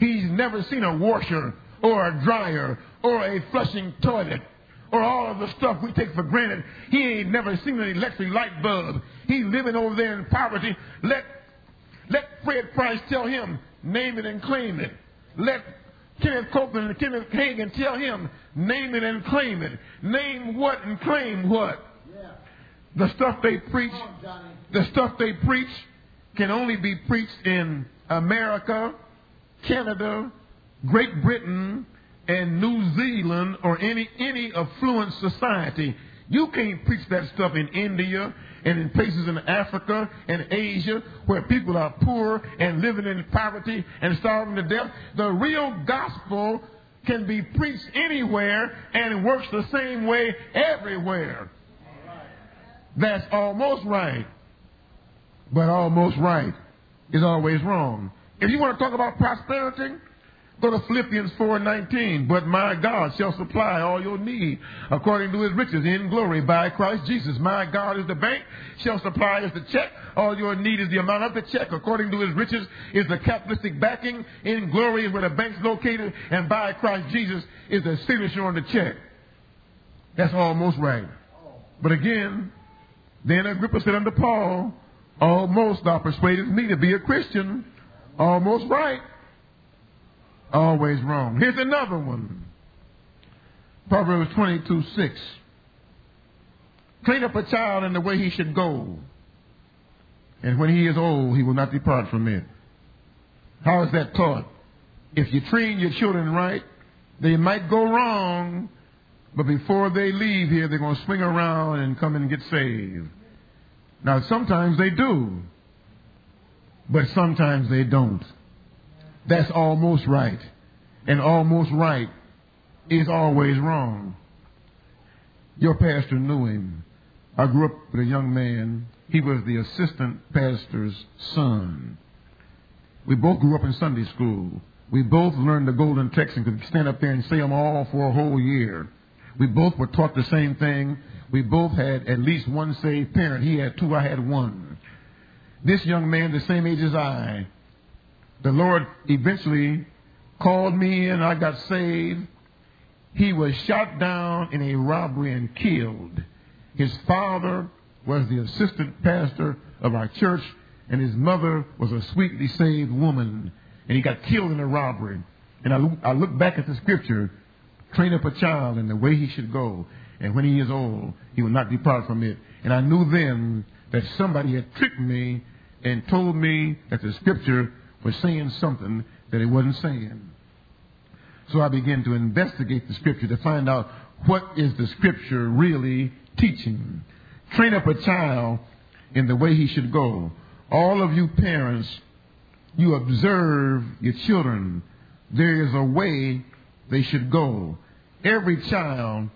He's never seen a washer or a dryer or a flushing toilet or all of the stuff we take for granted. He ain't never seen an electric light bulb. He's living over there in poverty. Let, let Fred Price tell him, name it and claim it. Let Kenneth Copeland and Kenneth Hagin tell him, name it and claim it. Name what and claim what. Yeah. The stuff they preach, on, the stuff they preach can only be preached in America, Canada, Great Britain, and New Zealand or any any affluent society. You can't preach that stuff in India and in places in Africa and Asia where people are poor and living in poverty and starving to death. The real gospel can be preached anywhere and it works the same way everywhere. That's almost right. But almost right is always wrong. If you want to talk about prosperity, Go to Philippians 4:19. But my God shall supply all your need according to his riches in glory by Christ Jesus. My God is the bank, shall supply is the check. All your need is the amount of the check according to his riches is the capitalistic backing. In glory is where the bank's located, and by Christ Jesus is the signature on the check. That's almost right. But again, then Agrippa said unto Paul, Almost thou persuadest me to be a Christian. Almost right always wrong. Here's another one. Proverbs 22 6. Train up a child in the way he should go, and when he is old, he will not depart from it. How is that taught? If you train your children right, they might go wrong, but before they leave here, they're going to swing around and come and get saved. Now, sometimes they do, but sometimes they don't. That's almost right. And almost right is always wrong. Your pastor knew him. I grew up with a young man. He was the assistant pastor's son. We both grew up in Sunday school. We both learned the golden text and could stand up there and say them all for a whole year. We both were taught the same thing. We both had at least one saved parent. He had two, I had one. This young man, the same age as I, the Lord eventually called me and I got saved. He was shot down in a robbery and killed. His father was the assistant pastor of our church, and his mother was a sweetly saved woman. And he got killed in a robbery. And I, I look back at the scripture train up a child in the way he should go, and when he is old, he will not depart from it. And I knew then that somebody had tricked me and told me that the scripture was saying something that it wasn't saying. So I began to investigate the scripture to find out what is the scripture really teaching. Train up a child in the way he should go. All of you parents, you observe your children. There is a way they should go. Every child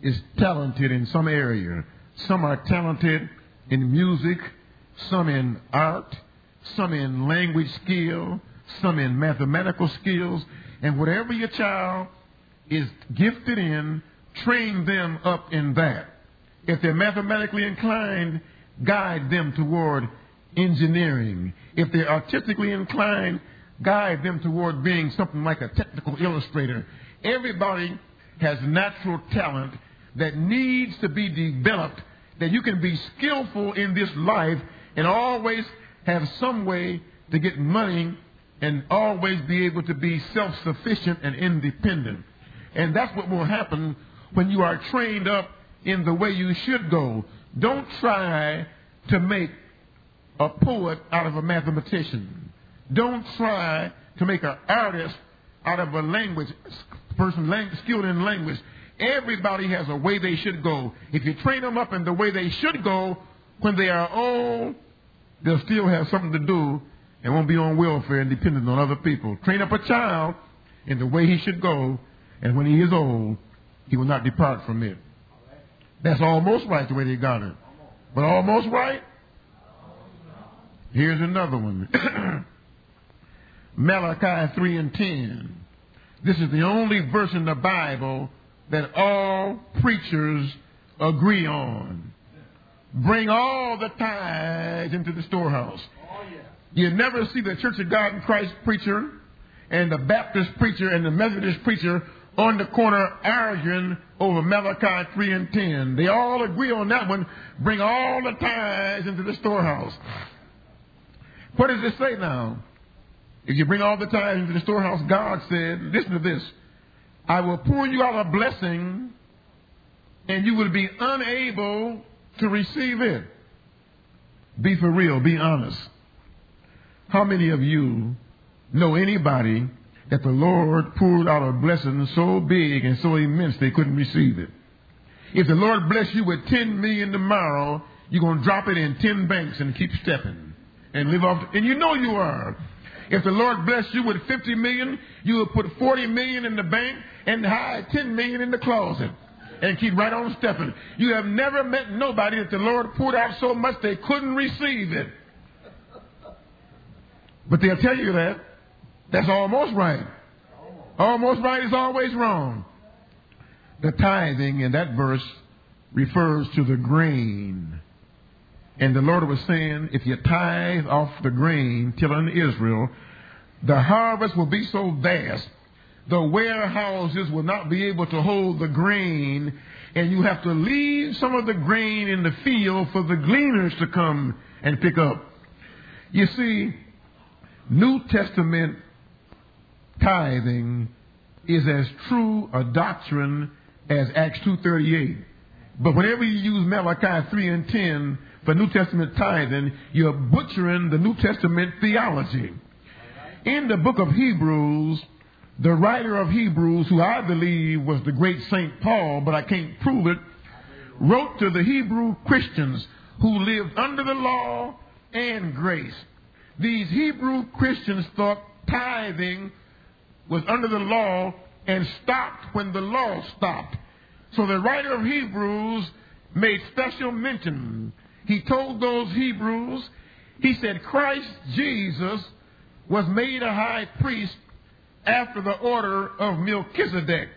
is talented in some area. Some are talented in music, some in art, some in language skill, some in mathematical skills, and whatever your child is gifted in, train them up in that. If they're mathematically inclined, guide them toward engineering. If they're artistically inclined, guide them toward being something like a technical illustrator. Everybody has natural talent that needs to be developed, that you can be skillful in this life and always have some way to get money and always be able to be self sufficient and independent. And that's what will happen when you are trained up in the way you should go. Don't try to make a poet out of a mathematician. Don't try to make an artist out of a language person skilled in language. Everybody has a way they should go. If you train them up in the way they should go, when they are old, they'll still have something to do and won't be on welfare and dependent on other people. Train up a child in the way he should go, and when he is old, he will not depart from it. That's almost right the way they got it. But almost right? Here's another one. Malachi 3 and 10. This is the only verse in the Bible that all preachers agree on. Bring all the tithes into the storehouse. Oh, you never see the Church of God in Christ preacher and the Baptist preacher and the Methodist preacher on the corner arguing over Malachi 3 and 10. They all agree on that one. Bring all the tithes into the storehouse. What does it say now? If you bring all the tithes into the storehouse, God said, listen to this. I will pour you out a blessing and you will be unable to receive it. Be for real. Be honest. How many of you know anybody that the Lord poured out a blessing so big and so immense they couldn't receive it? If the Lord bless you with 10 million tomorrow, you're going to drop it in 10 banks and keep stepping and live off. And you know you are. If the Lord bless you with 50 million, you will put 40 million in the bank and hide 10 million in the closet and keep right on stepping. You have never met nobody that the Lord poured out so much they couldn't receive it. But they'll tell you that. That's almost right. Almost right is always wrong. The tithing in that verse refers to the grain. And the Lord was saying, if you tithe off the grain, till telling Israel, the harvest will be so vast, the warehouses will not be able to hold the grain, and you have to leave some of the grain in the field for the gleaners to come and pick up. You see, New Testament tithing is as true a doctrine as Acts 2.38. But whenever you use Malachi 3 and 10 for New Testament tithing, you're butchering the New Testament theology. In the book of Hebrews, the writer of Hebrews, who I believe was the great St. Paul, but I can't prove it, wrote to the Hebrew Christians who lived under the law and grace. These Hebrew Christians thought tithing was under the law and stopped when the law stopped. So the writer of Hebrews made special mention. He told those Hebrews, he said, Christ Jesus was made a high priest after the order of Melchizedek.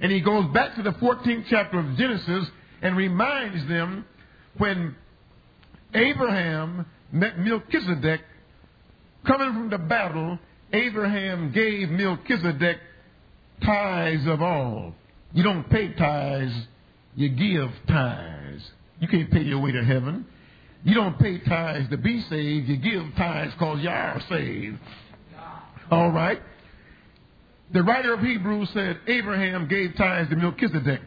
And he goes back to the 14th chapter of Genesis and reminds them when Abraham met Melchizedek coming from the battle, Abraham gave Melchizedek tithes of all. You don't pay tithes, you give tithes. You can't pay your way to heaven. You don't pay tithes to be saved, you give tithes because you are saved. All right? The writer of Hebrews said Abraham gave tithes to Melchizedek.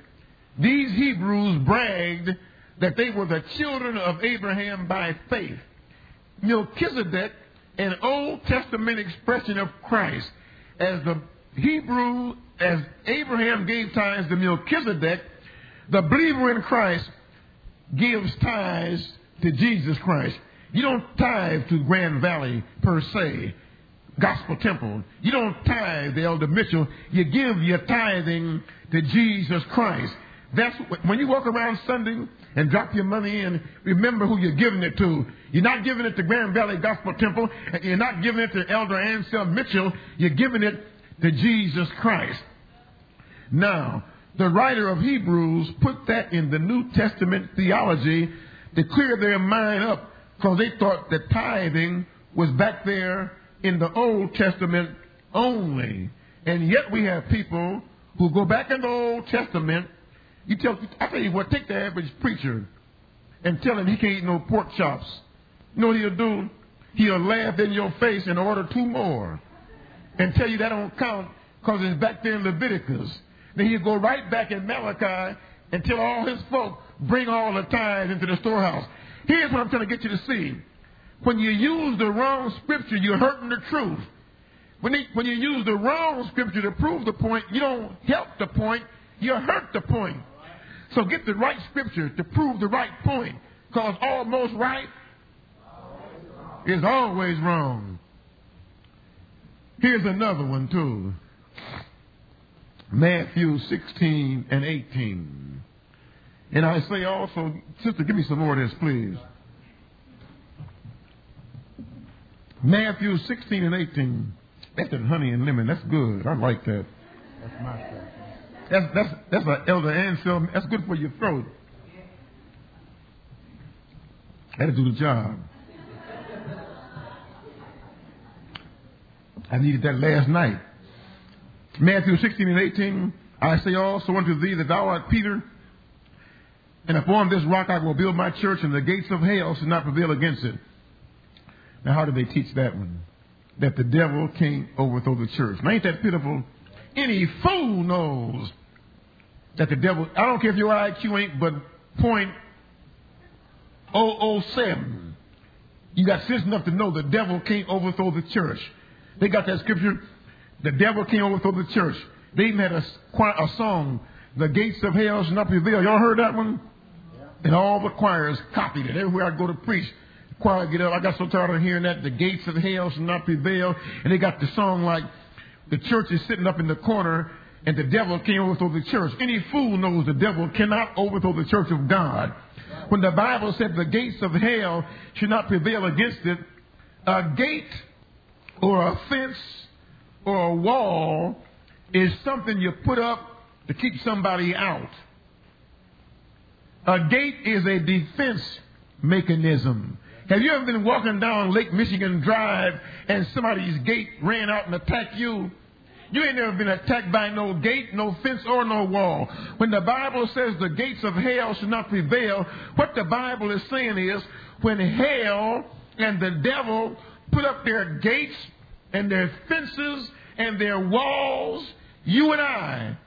These Hebrews bragged that they were the children of Abraham by faith. Melchizedek, an Old Testament expression of Christ, as the Hebrew, as Abraham gave tithes to Melchizedek, the believer in Christ gives tithes to Jesus Christ. You don't tithe to Grand Valley per se, Gospel Temple. You don't tithe the Elder Mitchell. You give your tithing to Jesus Christ. That's when you walk around Sunday and drop your money in, remember who you're giving it to. You're not giving it to Grand Valley Gospel Temple. You're not giving it to Elder Anselm Mitchell. You're giving it to Jesus Christ. Now, the writer of Hebrews put that in the New Testament theology to clear their mind up because they thought that tithing was back there in the Old Testament only. And yet we have people who go back in the Old Testament. You tell, I tell you what, take the average preacher and tell him he can't eat no pork chops. You know what he'll do? He'll laugh in your face and order two more and tell you that don't count because it's back there in Leviticus. Then he'll go right back in Malachi and tell all his folk, bring all the tithes into the storehouse. Here's what I'm trying to get you to see. When you use the wrong scripture, you're hurting the truth. When, when you use the wrong scripture to prove the point, you don't help the point, you hurt the point. So get the right scripture to prove the right point. Because almost right is always wrong. Here's another one, too Matthew 16 and 18. And I say also, sister, give me some more of this, please. Matthew 16 and 18. That's in honey and lemon. That's good. I like that. That's my stuff. That's that's that's an elder Anselm. That's good for your throat. That'll do the job. I needed that last night. Matthew 16 and 18, I say also unto thee that thou art Peter, and upon this rock I will build my church, and the gates of hell shall not prevail against it. Now, how do they teach that one? That the devil can't overthrow the church. Now, ain't that pitiful? Any fool knows that the devil, I don't care if your IQ ain't but point 007. You got sense enough to know the devil can't overthrow the church. They got that scripture. The devil can't overthrow the church. They even had a, a song, The Gates of Hell Shall Not Prevail. Y'all heard that one? Yeah. And all the choirs copied it. Everywhere I go to preach, choir get up. I got so tired of hearing that. The gates of hell shall not prevail. And they got the song like, the church is sitting up in the corner and the devil can't overthrow the church. Any fool knows the devil cannot overthrow the church of God. When the Bible said the gates of hell should not prevail against it, a gate or a fence or a wall is something you put up to keep somebody out. A gate is a defense mechanism. Have you ever been walking down Lake Michigan Drive and somebody's gate ran out and attacked you? You ain't never been attacked by no gate, no fence, or no wall. When the Bible says the gates of hell should not prevail, what the Bible is saying is when hell and the devil put up their gates and their fences and their walls, you and I,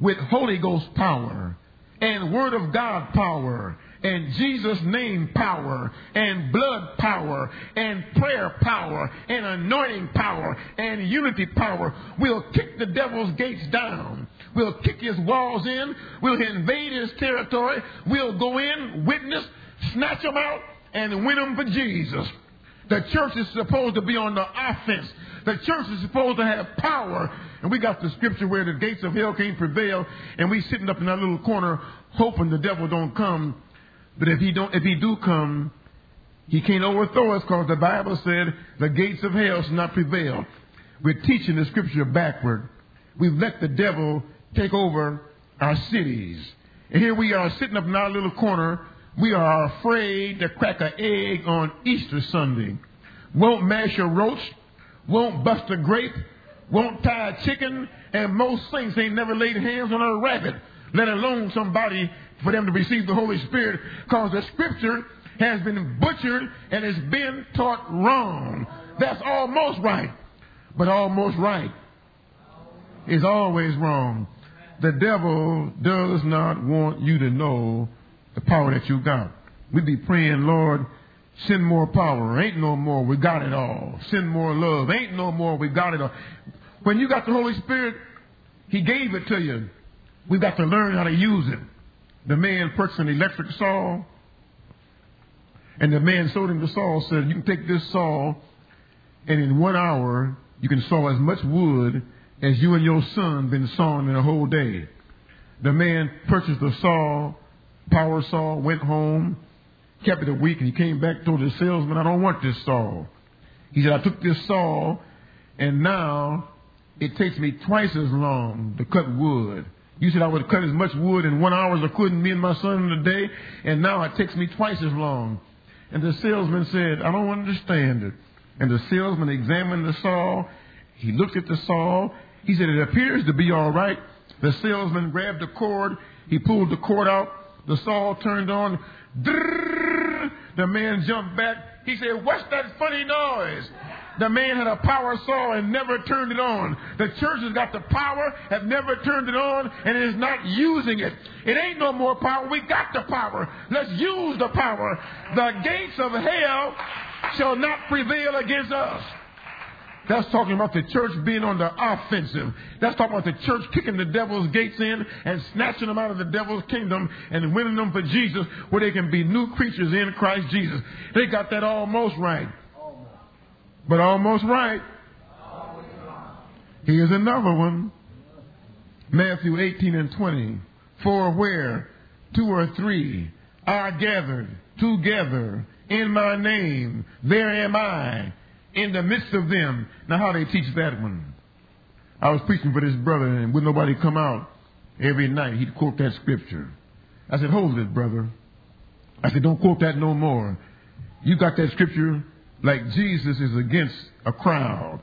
with Holy Ghost power and Word of God power and Jesus' name power and blood power and prayer power and anointing power and unity power. We'll kick the devil's gates down. We'll kick his walls in. We'll invade his territory. We'll go in, witness, snatch them out, and win them for Jesus. The church is supposed to be on the offense. The church is supposed to have power. And we got the scripture where the gates of hell can't prevail, and we sitting up in that little corner hoping the devil don't come but if he don't, if he do come, he can't overthrow us because the Bible said the gates of hell shall not prevail. We're teaching the scripture backward. We've let the devil take over our cities. And here we are sitting up in our little corner. We are afraid to crack an egg on Easter Sunday. Won't mash a roast. Won't bust a grape. Won't tie a chicken. And most saints ain't never laid hands on a rabbit, let alone somebody for them to receive the Holy Spirit because the scripture has been butchered and it's been taught wrong. That's almost right. But almost right is always wrong. The devil does not want you to know the power that you got. We be praying, Lord, send more power. Ain't no more. We got it all. Send more love. Ain't no more. We got it all. When you got the Holy Spirit, He gave it to you. We've got to learn how to use it. The man purchased an electric saw, and the man sold him the saw, said, You can take this saw, and in one hour, you can saw as much wood as you and your son been sawing in a whole day. The man purchased the saw, power saw, went home, kept it a week, and he came back, told the salesman, I don't want this saw. He said, I took this saw, and now it takes me twice as long to cut wood. You said I would cut as much wood in one hour as I could, me and my son in a day, and now it takes me twice as long. And the salesman said, I don't understand it. And the salesman examined the saw. He looked at the saw. He said, It appears to be all right. The salesman grabbed the cord. He pulled the cord out. The saw turned on. Drrr, the man jumped back. He said, What's that funny noise? The man had a power saw and never turned it on. The church has got the power, have never turned it on, and is not using it. It ain't no more power. We got the power. Let's use the power. The gates of hell shall not prevail against us. That's talking about the church being on the offensive. That's talking about the church kicking the devil's gates in and snatching them out of the devil's kingdom and winning them for Jesus where they can be new creatures in Christ Jesus. They got that almost right but almost right. Here's another one. Matthew 18 and 20. For where two or three are gathered together in my name, there am I in the midst of them. Now, how they teach that one? I was preaching for this brother, and would nobody come out every night, he'd quote that scripture. I said, Hold it, brother. I said, Don't quote that no more. You got that scripture like Jesus is against a crowd.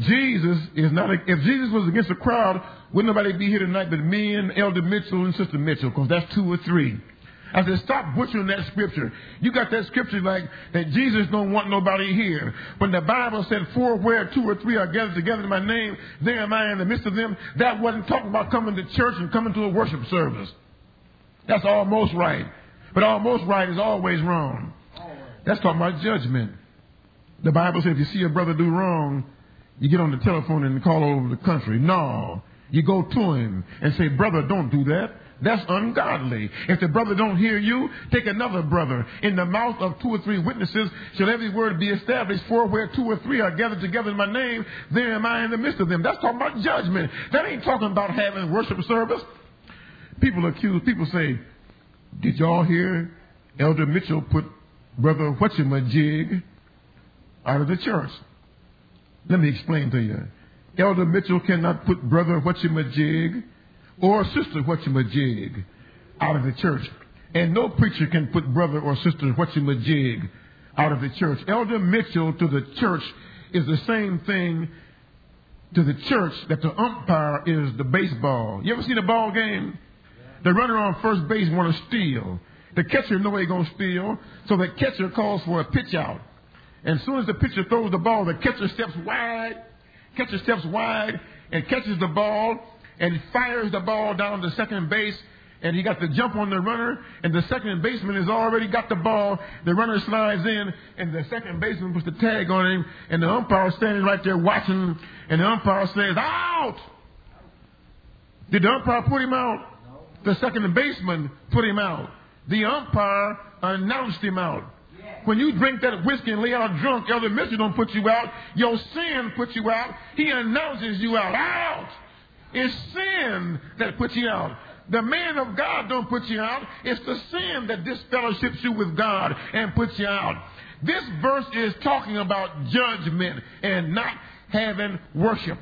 Jesus is not, a, if Jesus was against a crowd, wouldn't nobody be here tonight but me and Elder Mitchell and Sister Mitchell, because that's two or three. I said, stop butchering that scripture. You got that scripture like that Jesus don't want nobody here. When the Bible said, for where two or three are gathered together in my name, there am I in the midst of them. That wasn't talking about coming to church and coming to a worship service. That's almost right. But almost right is always wrong. That's talking about judgment. The Bible says if you see a brother do wrong, you get on the telephone and call all over the country. No. You go to him and say, brother, don't do that. That's ungodly. If the brother don't hear you, take another brother. In the mouth of two or three witnesses shall every word be established. For where two or three are gathered together in my name, there am I in the midst of them. That's talking about judgment. That ain't talking about having worship service. People accuse, people say, did y'all hear Elder Mitchell put Brother Whatchamajig out of the church? Let me explain to you. Elder Mitchell cannot put Brother Whatchamajig or Sister Whatchamajig out of the church. And no preacher can put Brother or Sister Whatchamajig out of the church. Elder Mitchell to the church is the same thing to the church that the umpire is the baseball. You ever seen a ball game? The runner on first base want to steal. The catcher know he gonna steal, so the catcher calls for a pitch out. And as soon as the pitcher throws the ball, the catcher steps wide, catcher steps wide and catches the ball and fires the ball down to second base. And he got the jump on the runner, and the second baseman has already got the ball. The runner slides in, and the second baseman puts the tag on him, and the umpire standing right there watching, and the umpire says, Out! Did the umpire put him out? The second baseman put him out. The umpire announced him out. When you drink that whiskey and lay out drunk, Elder Mitchell don't put you out. Your sin puts you out. He announces you out. Out! It's sin that puts you out. The man of God don't put you out. It's the sin that disfellowships you with God and puts you out. This verse is talking about judgment and not having worship.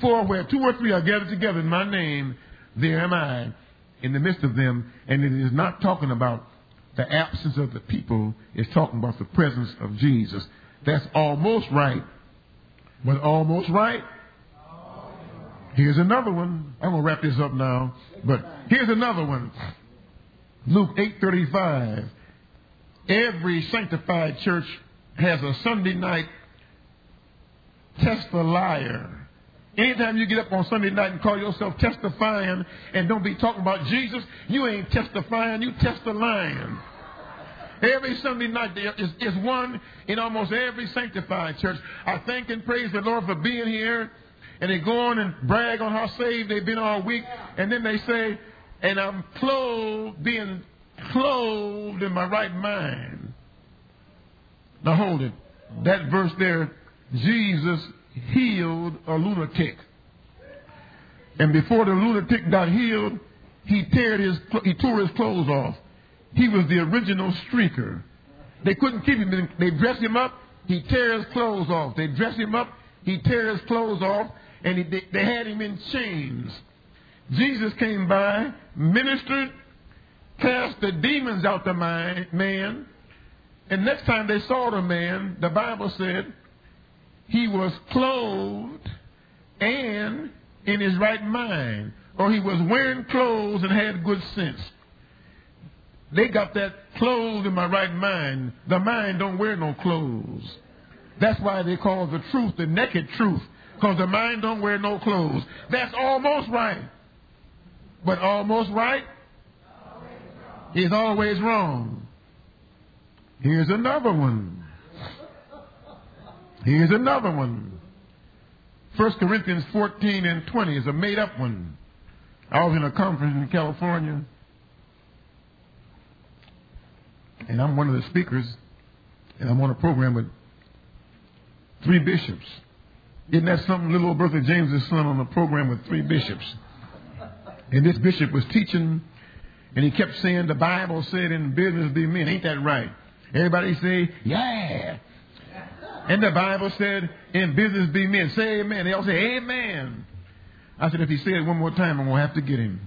For where two or three are gathered together in my name, there am I in the midst of them. And it is not talking about the absence of the people, is talking about the presence of Jesus. That's almost right. But almost right Here's another one. I'm going to wrap this up now. But here's another one. Luke 8:35. Every sanctified church has a Sunday night test the liar. Anytime you get up on Sunday night and call yourself testifying and don't be talking about Jesus, you ain't testifying, you test the lion. Every Sunday night there is, is one in almost every sanctified church. I thank and praise the Lord for being here and they go on and brag on how saved they've been all week, and then they say, and I'm clothed, being clothed in my right mind. Now hold it. That verse there, Jesus healed a lunatic. And before the lunatic got healed, he, teared his, he tore his clothes off. He was the original streaker. They couldn't keep him. They dressed him up. He tear his clothes off. They dress him up. He tear his clothes off and he, they had him in chains. Jesus came by, ministered, cast the demons out the man, and next time they saw the man, the Bible said he was clothed and in his right mind, or he was wearing clothes and had good sense. They got that clothed in my right mind. The mind don't wear no clothes. That's why they call the truth the naked truth because the mind don't wear no clothes. That's almost right. But almost right is always wrong. Here's another one. Here's another one. 1 Corinthians 14 and 20 is a made up one. I was in a conference in California, and I'm one of the speakers, and I'm on a program with three bishops. Isn't that something? Little old Bertha James' son on a program with three bishops. And this bishop was teaching, and he kept saying, The Bible said in business be men. Ain't that right? Everybody say, Yeah. And the Bible said, In business be men. Say amen. They all say, Amen. I said, If he said it one more time, I'm going to have to get him.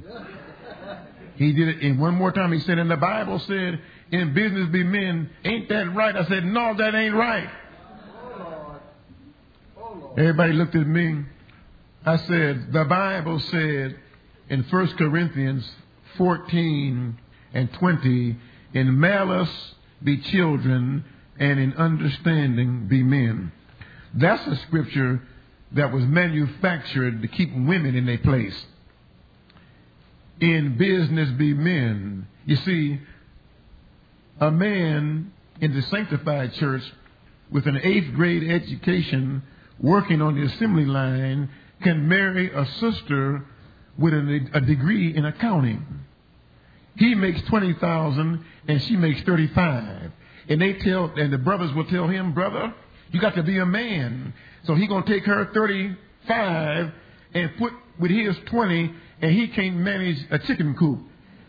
He did it, and one more time he said, And the Bible said, In business be men. Ain't that right? I said, No, that ain't right. Everybody looked at me. I said, the Bible said in 1 Corinthians 14 and 20, in malice be children, and in understanding be men. That's a scripture that was manufactured to keep women in their place. In business be men. You see, a man in the sanctified church with an eighth grade education working on the assembly line can marry a sister with a, a degree in accounting. He makes 20,000 and she makes 35. And they tell, and the brothers will tell him, brother, you got to be a man. So he gonna take her 35 and put with his 20 and he can't manage a chicken coop.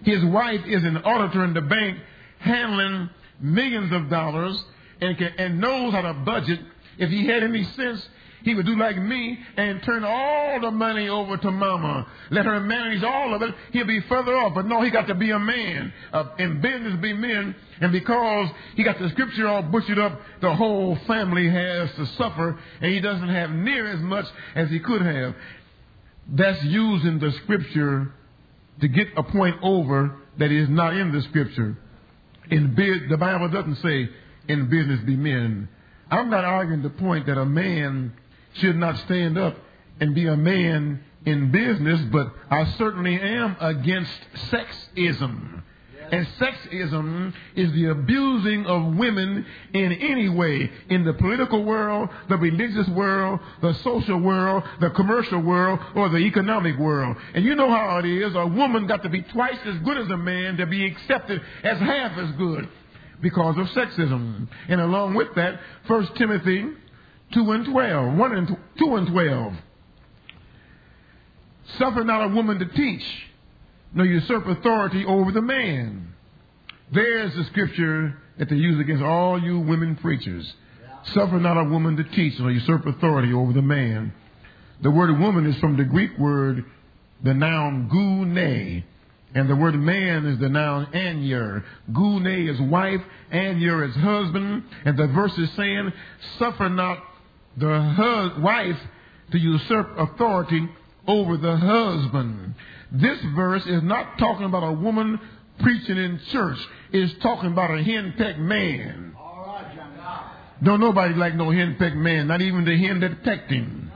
His wife is an auditor in the bank handling millions of dollars and, can, and knows how to budget. If he had any sense, he would do like me and turn all the money over to mama. Let her manage all of it. He'll be further off. But no, he got to be a man. Uh, in business, be men. And because he got the scripture all butchered up, the whole family has to suffer, and he doesn't have near as much as he could have. That's using the scripture to get a point over that is not in the scripture. In the Bible doesn't say in business be men. I'm not arguing the point that a man should not stand up and be a man in business, but I certainly am against sexism. And sexism is the abusing of women in any way, in the political world, the religious world, the social world, the commercial world, or the economic world. And you know how it is. A woman got to be twice as good as a man to be accepted as half as good because of sexism. And along with that, 1 Timothy 2 and 12. 1 and 2 and 12. Suffer not a woman to teach, nor usurp authority over the man. There's the scripture that they use against all you women preachers. Suffer not a woman to teach, nor usurp authority over the man. The word woman is from the Greek word, the noun gune, and the word man is the noun aner. Gune is wife, aner is husband. And the verse is saying, suffer not the wife to usurp authority over the husband. This verse is not talking about a woman preaching in church. It's talking about a henpecked man. Don't nobody like no henpecked man, not even the hen that pecked him.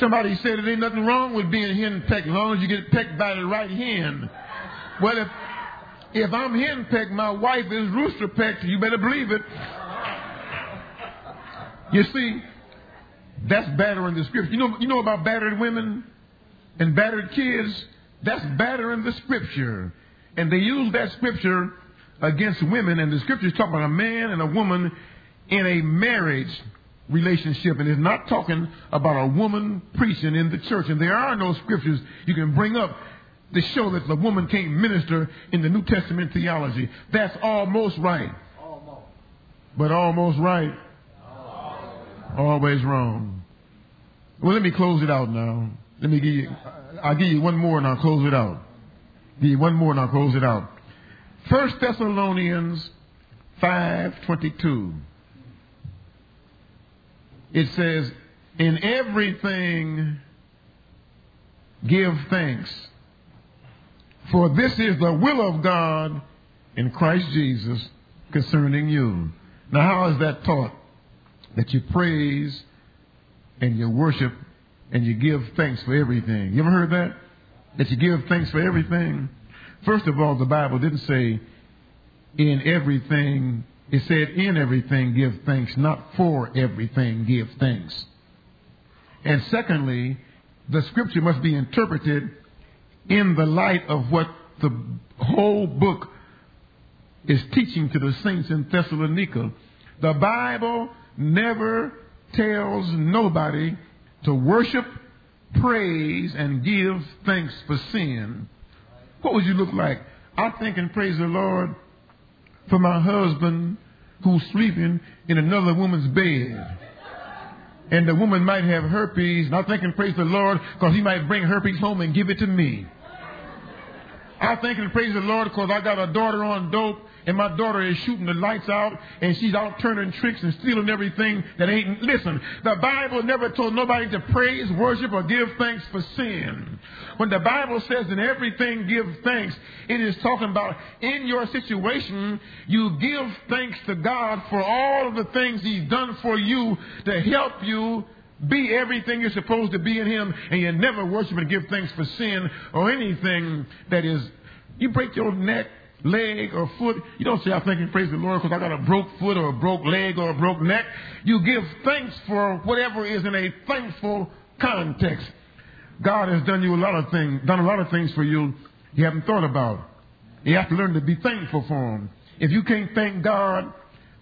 Somebody said there ain't nothing wrong with being henpecked as long as you get pecked by the right hen. Well, if if I'm henpecked, my wife is rooster pecked. You better believe it. You see, that's battering the scripture. You know, you know about battered women and battered kids? That's battering the scripture. And they use that scripture against women, and the scripture is talking about a man and a woman in a marriage relationship, and it's not talking about a woman preaching in the church. And there are no scriptures you can bring up to show that the woman can't minister in the New Testament theology. That's almost right. Almost. But almost right always wrong. Well, let me close it out now. Let me give you, I'll give you one more and I'll close it out. Give you one more and I'll close it out. First Thessalonians 5.22. It says, in everything give thanks. For this is the will of God in Christ Jesus concerning you. Now, how is that taught? That you praise and you worship and you give thanks for everything. You ever heard that? That you give thanks for everything? First of all, the Bible didn't say in everything, it said in everything give thanks, not for everything give thanks. And secondly, the scripture must be interpreted in the light of what the whole book is teaching to the saints in Thessalonica. The Bible never tells nobody to worship, praise, and give thanks for sin, what would you look like? I think and praise the Lord for my husband who's sleeping in another woman's bed. And the woman might have herpes, and I think and praise the Lord because he might bring herpes home and give it to me. I thank and praise the Lord because I got a daughter on dope and my daughter is shooting the lights out and she's out turning tricks and stealing everything that ain't. Listen, the Bible never told nobody to praise, worship, or give thanks for sin. When the Bible says in everything give thanks, it is talking about in your situation, you give thanks to God for all of the things He's done for you to help you be everything you're supposed to be in Him, and you never worship and give thanks for sin or anything that is. You break your neck, leg, or foot. You don't say, I thank and praise the Lord because I got a broke foot or a broke leg or a broke neck. You give thanks for whatever is in a thankful context. God has done you a lot of things, done a lot of things for you you haven't thought about. You have to learn to be thankful for them. If you can't thank God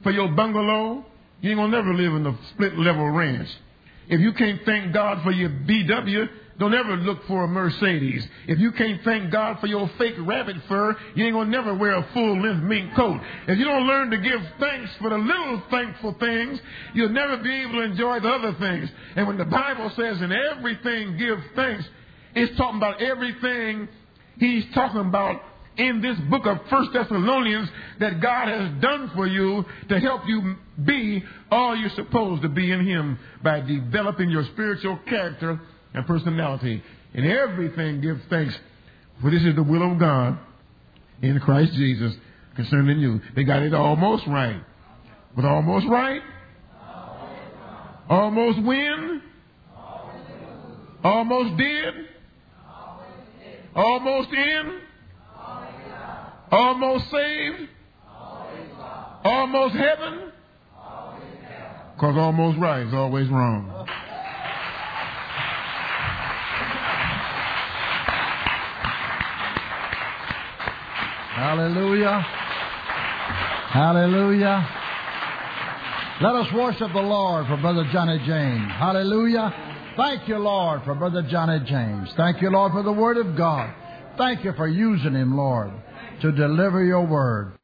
for your bungalow, you ain't gonna never live in a split level ranch. If you can't thank God for your BW, don't ever look for a Mercedes. If you can't thank God for your fake rabbit fur, you ain't gonna never wear a full length mink coat. If you don't learn to give thanks for the little thankful things, you'll never be able to enjoy the other things. And when the Bible says in everything give thanks, it's talking about everything he's talking about in this book of First Thessalonians that God has done for you to help you be all you're supposed to be in Him by developing your spiritual character and personality. In everything, give thanks, for this is the will of God in Christ Jesus concerning you. They got it almost right. But almost right? Almost win? Almost did? Almost in? Almost saved? Almost heaven? Because almost right is always wrong. Hallelujah. Hallelujah. Let us worship the Lord for Brother Johnny James. Hallelujah. Thank you, Lord, for Brother Johnny James. Thank you, Lord, for the Word of God. Thank you for using him, Lord, to deliver your Word.